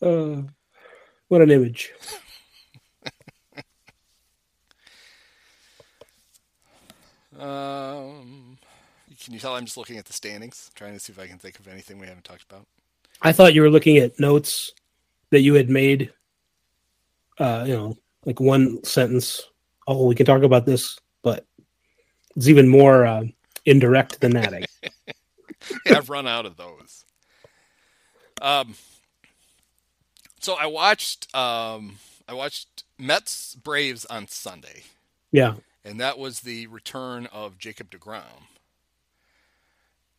Uh, what an image. Um, can you tell I'm just looking at the standings, trying to see if I can think of anything we haven't talked about? I thought you were looking at notes that you had made. Uh, you know, like one sentence. Oh, we can talk about this, but it's even more uh, indirect than that. I yeah, I've run out of those. Um, so I watched um, I watched Mets Braves on Sunday, yeah, and that was the return of Jacob deGrom.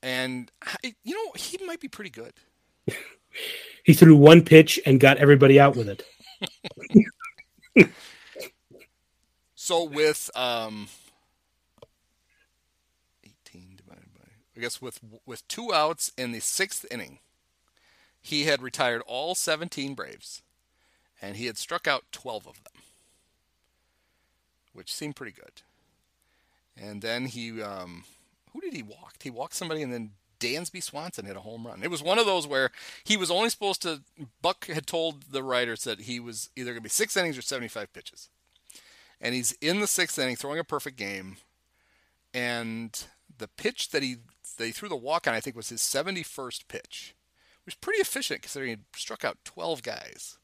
And I, you know, he might be pretty good. he threw one pitch and got everybody out with it. So with um, eighteen divided by, I guess with with two outs in the sixth inning, he had retired all seventeen Braves, and he had struck out twelve of them, which seemed pretty good. And then he, um, who did he walk? He walked somebody, and then Dansby Swanson hit a home run. It was one of those where he was only supposed to. Buck had told the writers that he was either going to be six innings or seventy-five pitches and he's in the sixth inning throwing a perfect game. And the pitch that he they threw the walk on, I think, was his 71st pitch, which was pretty efficient considering he struck out 12 guys.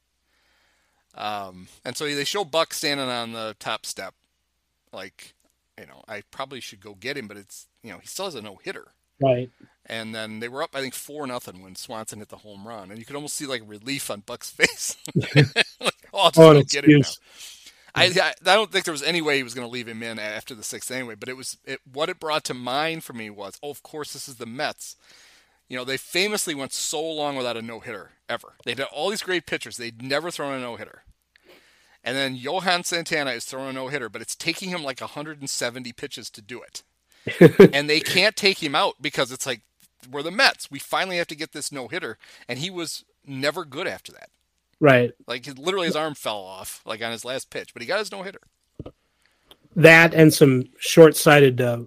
Um, and so they show Buck standing on the top step, like, you know, I probably should go get him, but it's you know he still has a no hitter. Right. And then they were up, I think, four nothing when Swanson hit the home run, and you could almost see like relief on Buck's face. like, oh, I'll just Oh, get him now. I, I don't think there was any way he was going to leave him in after the sixth anyway. But it was it what it brought to mind for me was oh of course this is the Mets, You know, they famously went so long without a no hitter ever. They'd had all these great pitchers. They'd never thrown a no hitter. And then Johan Santana is throwing a no hitter, but it's taking him like 170 pitches to do it. and they can't take him out because it's like we're the Mets. We finally have to get this no hitter, and he was never good after that. Right. Like literally, his arm fell off like on his last pitch, but he got his no hitter. That and some short-sighted uh,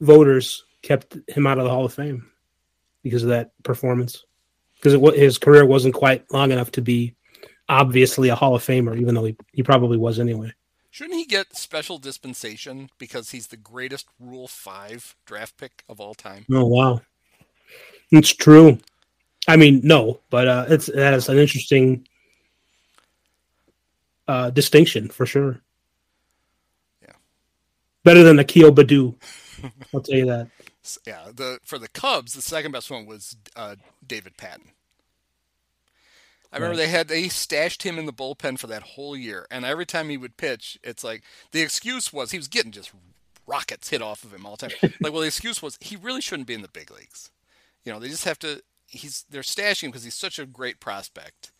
voters kept him out of the Hall of Fame because of that performance. Because his career wasn't quite long enough to be obviously a Hall of Famer, even though he, he probably was anyway. Shouldn't he get special dispensation because he's the greatest Rule Five draft pick of all time? Oh wow, it's true. I mean, no, but uh, it's that is an interesting uh, distinction for sure. Yeah, better than Akil Baddoo. I'll tell you that. Yeah, the for the Cubs, the second best one was uh, David Patton. I remember they had they stashed him in the bullpen for that whole year, and every time he would pitch, it's like the excuse was he was getting just rockets hit off of him all the time. like, well, the excuse was he really shouldn't be in the big leagues. You know, they just have to. He's they're stashing him because he's such a great prospect,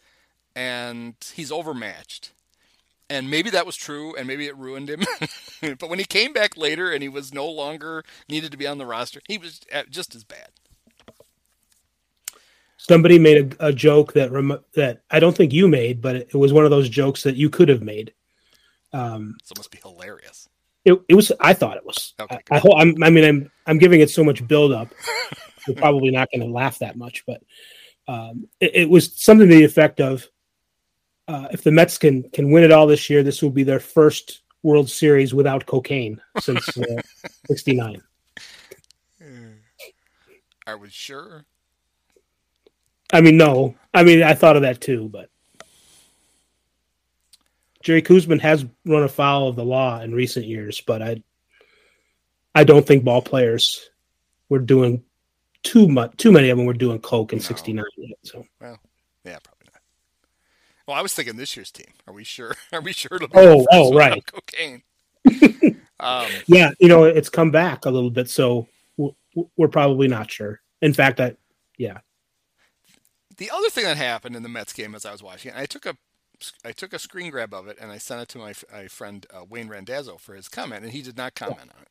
and he's overmatched. And maybe that was true, and maybe it ruined him. but when he came back later and he was no longer needed to be on the roster, he was uh, just as bad somebody made a, a joke that rem- that I don't think you made, but it, was one of those jokes that you could have made. Um, so it must be hilarious. It, it was. I thought it was. Okay, I, I, I'm, I mean, I'm I'm giving it so much build up. You're probably not going to laugh that much, but um, it, it, was something to the effect of, uh, if the Mets can can win it all this year, this will be their first World Series without cocaine since '69. Uh, Are we sure? I mean, no. I mean, I thought of that too, but Jerry Koosman has run afoul of the law in recent years, but I, I don't think ball players were doing too much. Too many of them were doing coke in '69. No. So, well, yeah, probably not. Well, I was thinking this year's team. Are we sure? Are we sure? To oh, oh, right. Cocaine. um, yeah, you know, it's come back a little bit, so we're probably not sure. In fact, I, yeah, the other thing that happened in the Mets game as I was watching it, I took a I took a screen grab of it and I sent it to my, my friend uh, Wayne Randazzo for his comment, and he did not comment on it.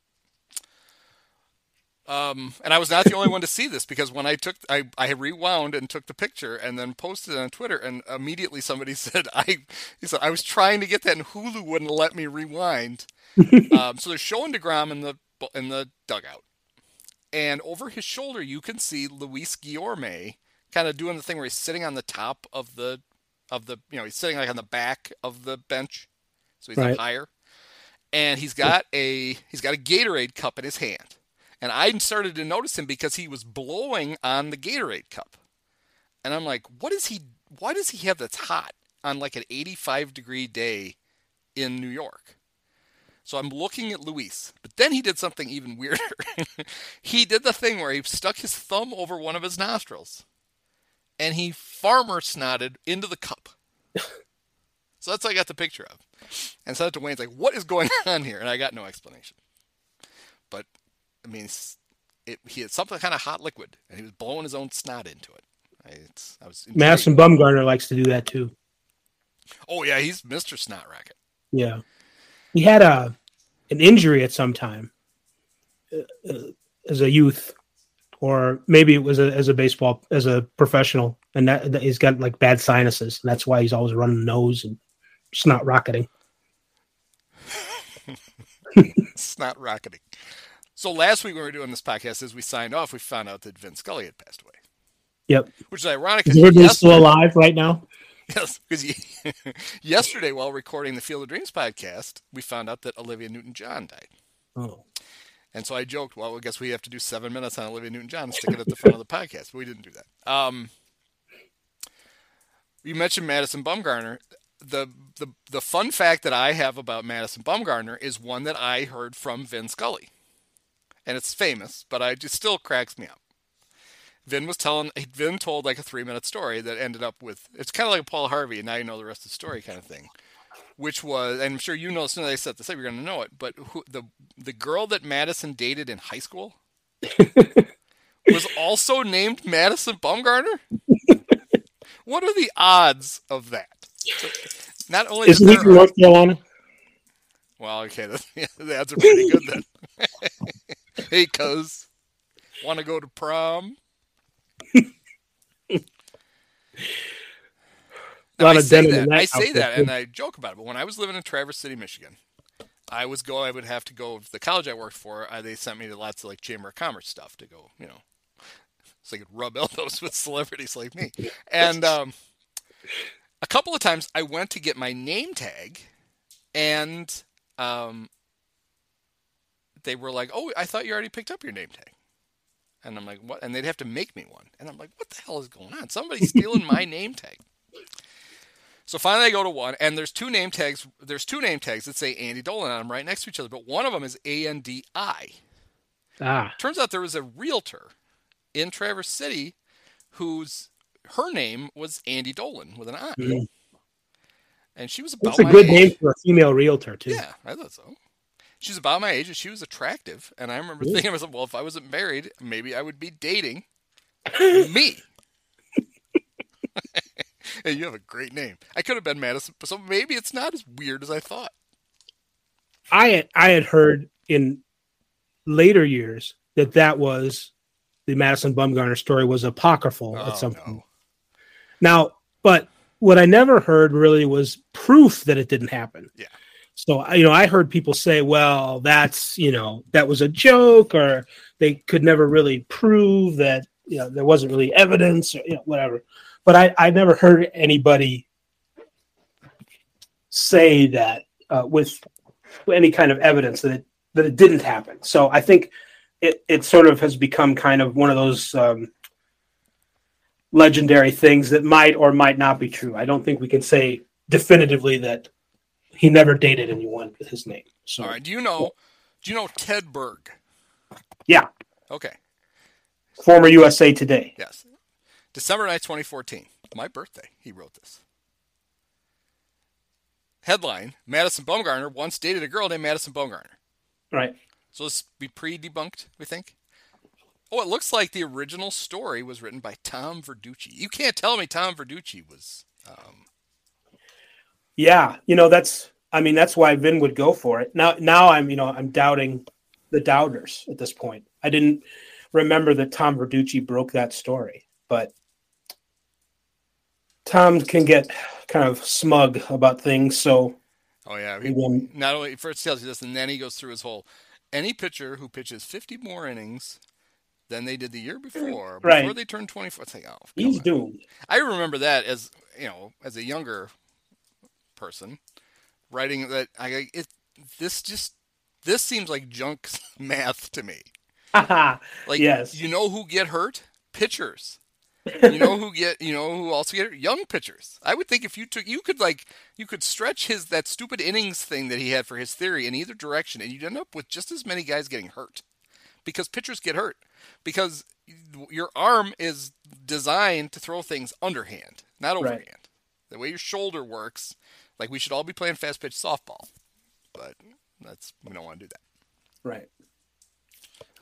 Um, and I was not the only one to see this because when I took, I, I rewound and took the picture and then posted it on Twitter, and immediately somebody said, I, he said, I was trying to get that and Hulu wouldn't let me rewind. um, so they're showing deGrom in the in the dugout, and over his shoulder you can see Luis Guillorme kind of doing the thing where he's sitting on the top of the of the you know he's sitting like on the back of the bench, so he's right. higher, and he's got a he's got a Gatorade cup in his hand, and I started to notice him because he was blowing on the Gatorade cup, and I'm like, what is he? Why does he have that's hot on like an 85 degree day in New York? So I'm looking at Luis, but then he did something even weirder. he did the thing where he stuck his thumb over one of his nostrils and he farmer snotted into the cup. so that's what I got the picture of. And sent it to Wayne's like, what is going on here? And I got no explanation. But, I mean, it, he had something kind of hot liquid, and he was blowing his own snot into it. I, I was Madison Bumgarner likes to do that too. Oh yeah, he's Mister Snot Rocket. Yeah, he had a an injury at some time uh, uh as a youth or maybe it was a, as a baseball as a professional, and that, that, he's got like bad sinuses, and that's why he's always running nose and snot rocketing. snot rocketing. So last week when we were doing this podcast, as we signed off, we found out that Vin Scully had passed away. Yep. Which is ironic. Is he still alive right now? Yes, because yesterday, while recording the Field of Dreams podcast, we found out that Olivia Newton-John died. Oh. And so I joked, well, I guess we have to do seven minutes on Olivia Newton John and stick it at the front of the podcast. But we didn't do that. Um, you mentioned Madison Bumgarner. The, the the fun fact that I have about Madison Bumgarner is one that I heard from Vin Scully. And it's famous, but I it just still cracks me up. Vin was telling Vin told like a three minute story that ended up with it's kind of like Paul Harvey, and now you know the rest of the story kind of thing which was, and I'm sure you know as soon as I set this up, you're going to know it. But who, the the girl that Madison dated in high school was also named Madison Bumgarner? what are the odds of that? So, not only Isn't he there from North Carolina? well, okay, the, yeah, the odds are pretty good then. Hey, cuz, want to go to prom? Lot I say that, I say outfit, that, and I joke about it. But when I was living in Traverse City, Michigan, I was go. I would have to go. To the college I worked for, uh, they sent me to lots of like Chamber of Commerce stuff to go. You know, so I could rub elbows with celebrities like me. And um, a couple of times, I went to get my name tag, and um, they were like, "Oh, I thought you already picked up your name tag." And I'm like, "What?" And they'd have to make me one. And I'm like, "What the hell is going on? Somebody's stealing my name tag." So finally, I go to one, and there's two name tags. There's two name tags that say Andy Dolan on them, right next to each other. But one of them is A N D I. Ah, Turns out there was a realtor in Traverse City whose her name was Andy Dolan with an I, Mhm. and she was about that's a good age. name for a female realtor too. Yeah, I thought so. She's about my age, and she was attractive. And I remember thinking to myself, well, if I wasn't married, maybe I would be dating me. hey, you have a great name. I could have been Madison, so maybe it's not as weird as I thought. I had, I had heard in later years that that was the Madison Bumgarner story was apocryphal Oh, at some no. point. Now, but what I never heard really was proof that it didn't happen. Yeah. So you know, I heard people say, "Well, that's you know that was a joke," or they could never really prove that you know there wasn't really evidence, or you know whatever. But I I never heard anybody say that uh, with any kind of evidence that it that it didn't happen. So I think it it sort of has become kind of one of those um, legendary things that might or might not be true. I don't think we can say definitively that he never dated anyone with his name. So All right. Do you know? Do you know Ted Berg? yeah, Okay. former USA Today. Yes. December 9th, 2014. My birthday. He wrote this. Headline: Madison Bumgarner once dated a girl named Madison Bumgarner. Right. So this be pre-debunked, we think. Oh, it looks like the original story was written by Tom Verducci. You can't tell me Tom Verducci was. Um, Yeah, you know that's. I mean, that's why Vin would go for it. Now, now I'm, you know, I'm doubting the doubters at this point. I didn't remember that Tom Verducci broke that story, but Tom can get kind of smug about things. So oh yeah, he he, not only first tells you this, and then he goes through his whole. Any pitcher who pitches 50 more innings than they did the year before, before Right. they turn 24, it's like, oh, He's on. doomed. I remember that as you know, as a younger person, writing that I it this just this seems like junk math to me. Like Yes. you know who get hurt? Pitchers. you know who get you know who also get hurt? young pitchers. I would think if you took you could like you could stretch his that stupid innings thing that he had for his theory in either direction and you'd end up with just as many guys getting hurt. Because pitchers get hurt because your arm is designed to throw things underhand, not Right. overhand. The way your shoulder works, like we should all be playing fast pitch softball. But that's we don't want to do that. right.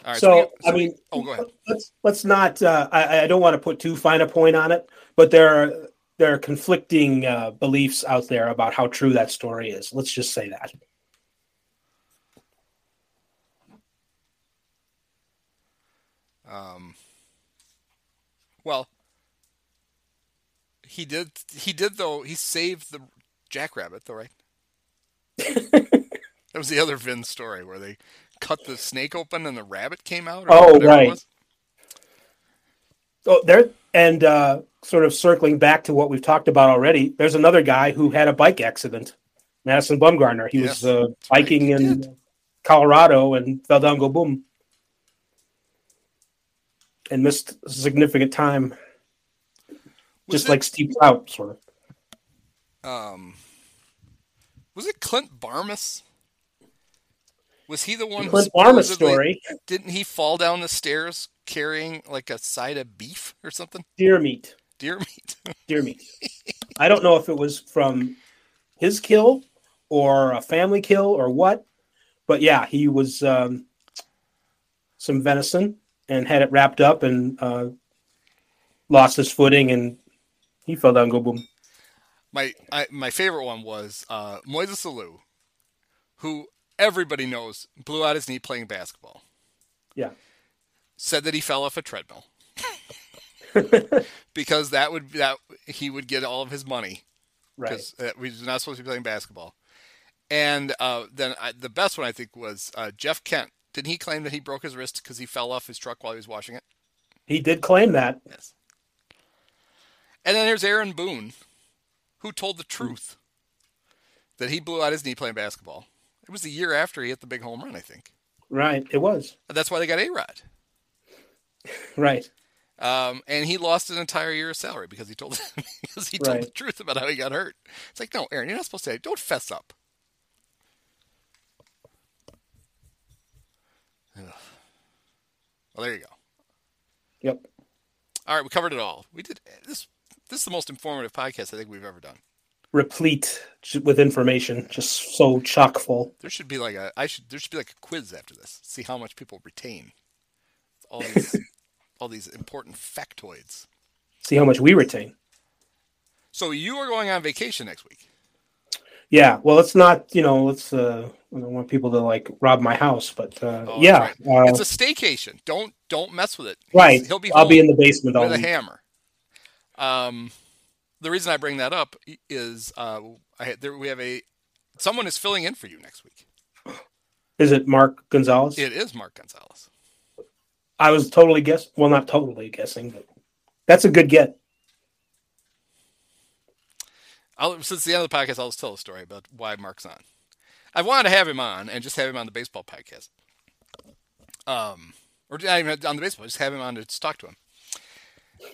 All right. so, we- I mean, oh, go ahead. let's let's not. Uh, I, I don't want to put too fine a point on it, but there are there are conflicting uh, beliefs out there about how true that story is. Let's just say that. Um, well, he did. He did though. He saved the jackrabbit, though, right? that was the other Vin story where they cut the snake open and the rabbit came out. Or Oh, right. Oh, there and uh, sort of circling back to what we've talked about already. There's another guy who had a bike accident, Madison Bumgarner. He Yes, was uh, that's right, biking in did. Colorado and fell down, go boom, and missed significant time, Was just it, like Steve Trout, sort of. um, was it Clint Barmes? Was he the one? Clint supposedly- story, Didn't he fall down the stairs carrying like a side of beef or something? deer meat. Deer meat. deer meat. I don't know if it was from his kill or a family kill or what, but yeah, he was um, some venison and had it wrapped up and uh, lost his footing and he fell down. Go boom. My I, my favorite one was uh, Moises Alou, who everybody knows blew out his knee playing basketball. Yeah. Said that he fell off a treadmill because that would that he would get all of his money Right. because uh, he's not supposed to be playing basketball. And uh, then I, the best one I think was uh, Jeff Kent. Didn't he claim that he broke his wrist because he fell off his truck while he was washing it? He did claim that. Yes. And then there's Aaron Boone, who told the truth that he blew out his knee playing basketball. It was the year after he hit the big home run, I think. Right. It was. That's why they got A Rod. Right. Um, and he lost an entire year of salary because he told because he told the truth about how he got hurt. It's like, no, Aaron, you're not supposed to. Say, Don't fess up. Ugh. Well, there you go. Yep. All right, we covered it all. We did this. This is the most informative podcast I think we've ever done. Replete with information, just so chock full. There should be like a I should there should be like a quiz after this. See how much people retain. All these all these important factoids. See how much we retain. So you are going on vacation next week. Yeah. Well, it's not. You know, let's. Uh, I don't want people to like rob my house, but uh, Oh, yeah. right. Uh, it's a staycation. Don't don't mess with it. right. He'll be I'll be in the basement all with a hammer. Um, the reason I bring that up is uh, I there we have a someone is filling in for you next week. Is it Mark Gonzales? It is Mark Gonzales. I was totally guess. Well, not totally guessing, but that's a good get. I'll, since the end of the podcast, I'll just tell a story about why Mark's on. I wanted to have him on and just have him on the baseball podcast. Um, or not even on the baseball, just have him on to just talk to him.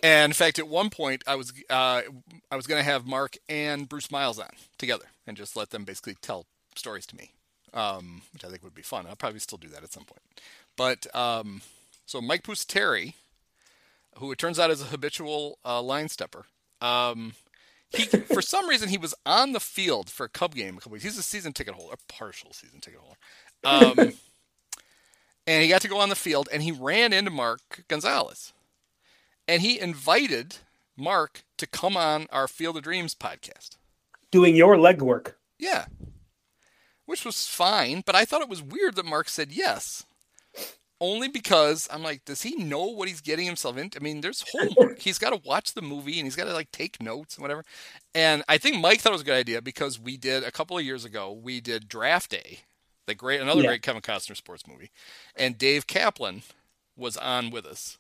And in fact, at one point, I was uh, I was going to have Mark and Bruce Miles on together and just let them basically tell stories to me, um, which I think would be fun. I'll probably still do that at some point. But um, so Mike Pusateri, who it turns out is a habitual uh, line stepper, um, he for some reason he was on the field for a Cub game a couple weeks. He's a season ticket holder, a partial season ticket holder, um, and he got to go on the field and he ran into Mark Gonzales, and he invited Mark to come on our Field of Dreams podcast. Doing your legwork. Yeah, which was fine, but I thought it was weird that Mark said yes. Only because I'm like, does he know what he's getting himself into? I mean, there's homework. he's got to watch the movie and he's got to like take notes and whatever. And I think Mike thought it was a good idea because we did a couple of years ago. We did Draft Day, the great another Yeah. great Kevin Costner sports movie, and Dave Kaplan was on with us.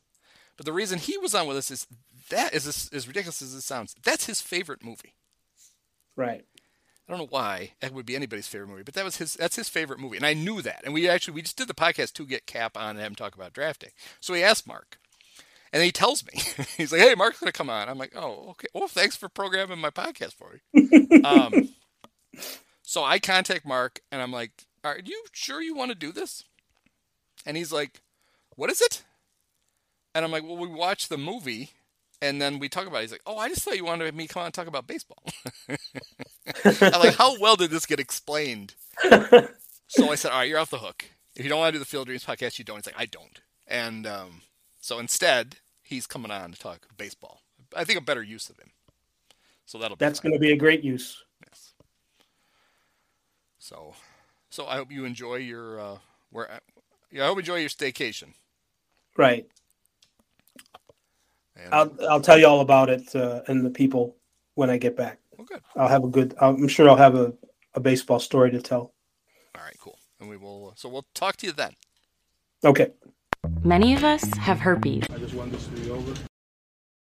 But the reason he was on with us is that is as, as ridiculous as it sounds. That's his favorite movie. Right. I don't know why that would be anybody's favorite movie, but that was his. That's his favorite movie, and I knew that. And we actually we just did the podcast to get Cap on and have him talk about drafting. So he asked Mark, and he tells me he's like, "Hey, Mark's gonna come on." I'm like, "Oh, okay. Well, thanks for programming my podcast for me." um, so I contact Mark, and I'm like, "Are you sure you want to do this?" And he's like, "What is it?" And I'm like, "Well, we watched the movie." And then we talk about it. He's like, "Oh, I just thought you wanted me to come on and talk about baseball." I'm like, how well did this get explained? so I said, all right, you're off the hook. If you don't want to do the Field Dreams podcast, you don't. He's like, I don't. And um, so instead, he's coming on to talk baseball. I think a better use of him. So that'll be That's going to be a great use. Yes. So, so I hope you enjoy your uh, where. Yeah, I hope you enjoy your staycation. Right. And, I'll I'll tell you all about it uh, and the people when I get back. well, good. I'll have a good. I'm sure I'll have a, a baseball story to tell. All right, cool. And we will. So we'll talk to you then. Okay. Many of us have herpes.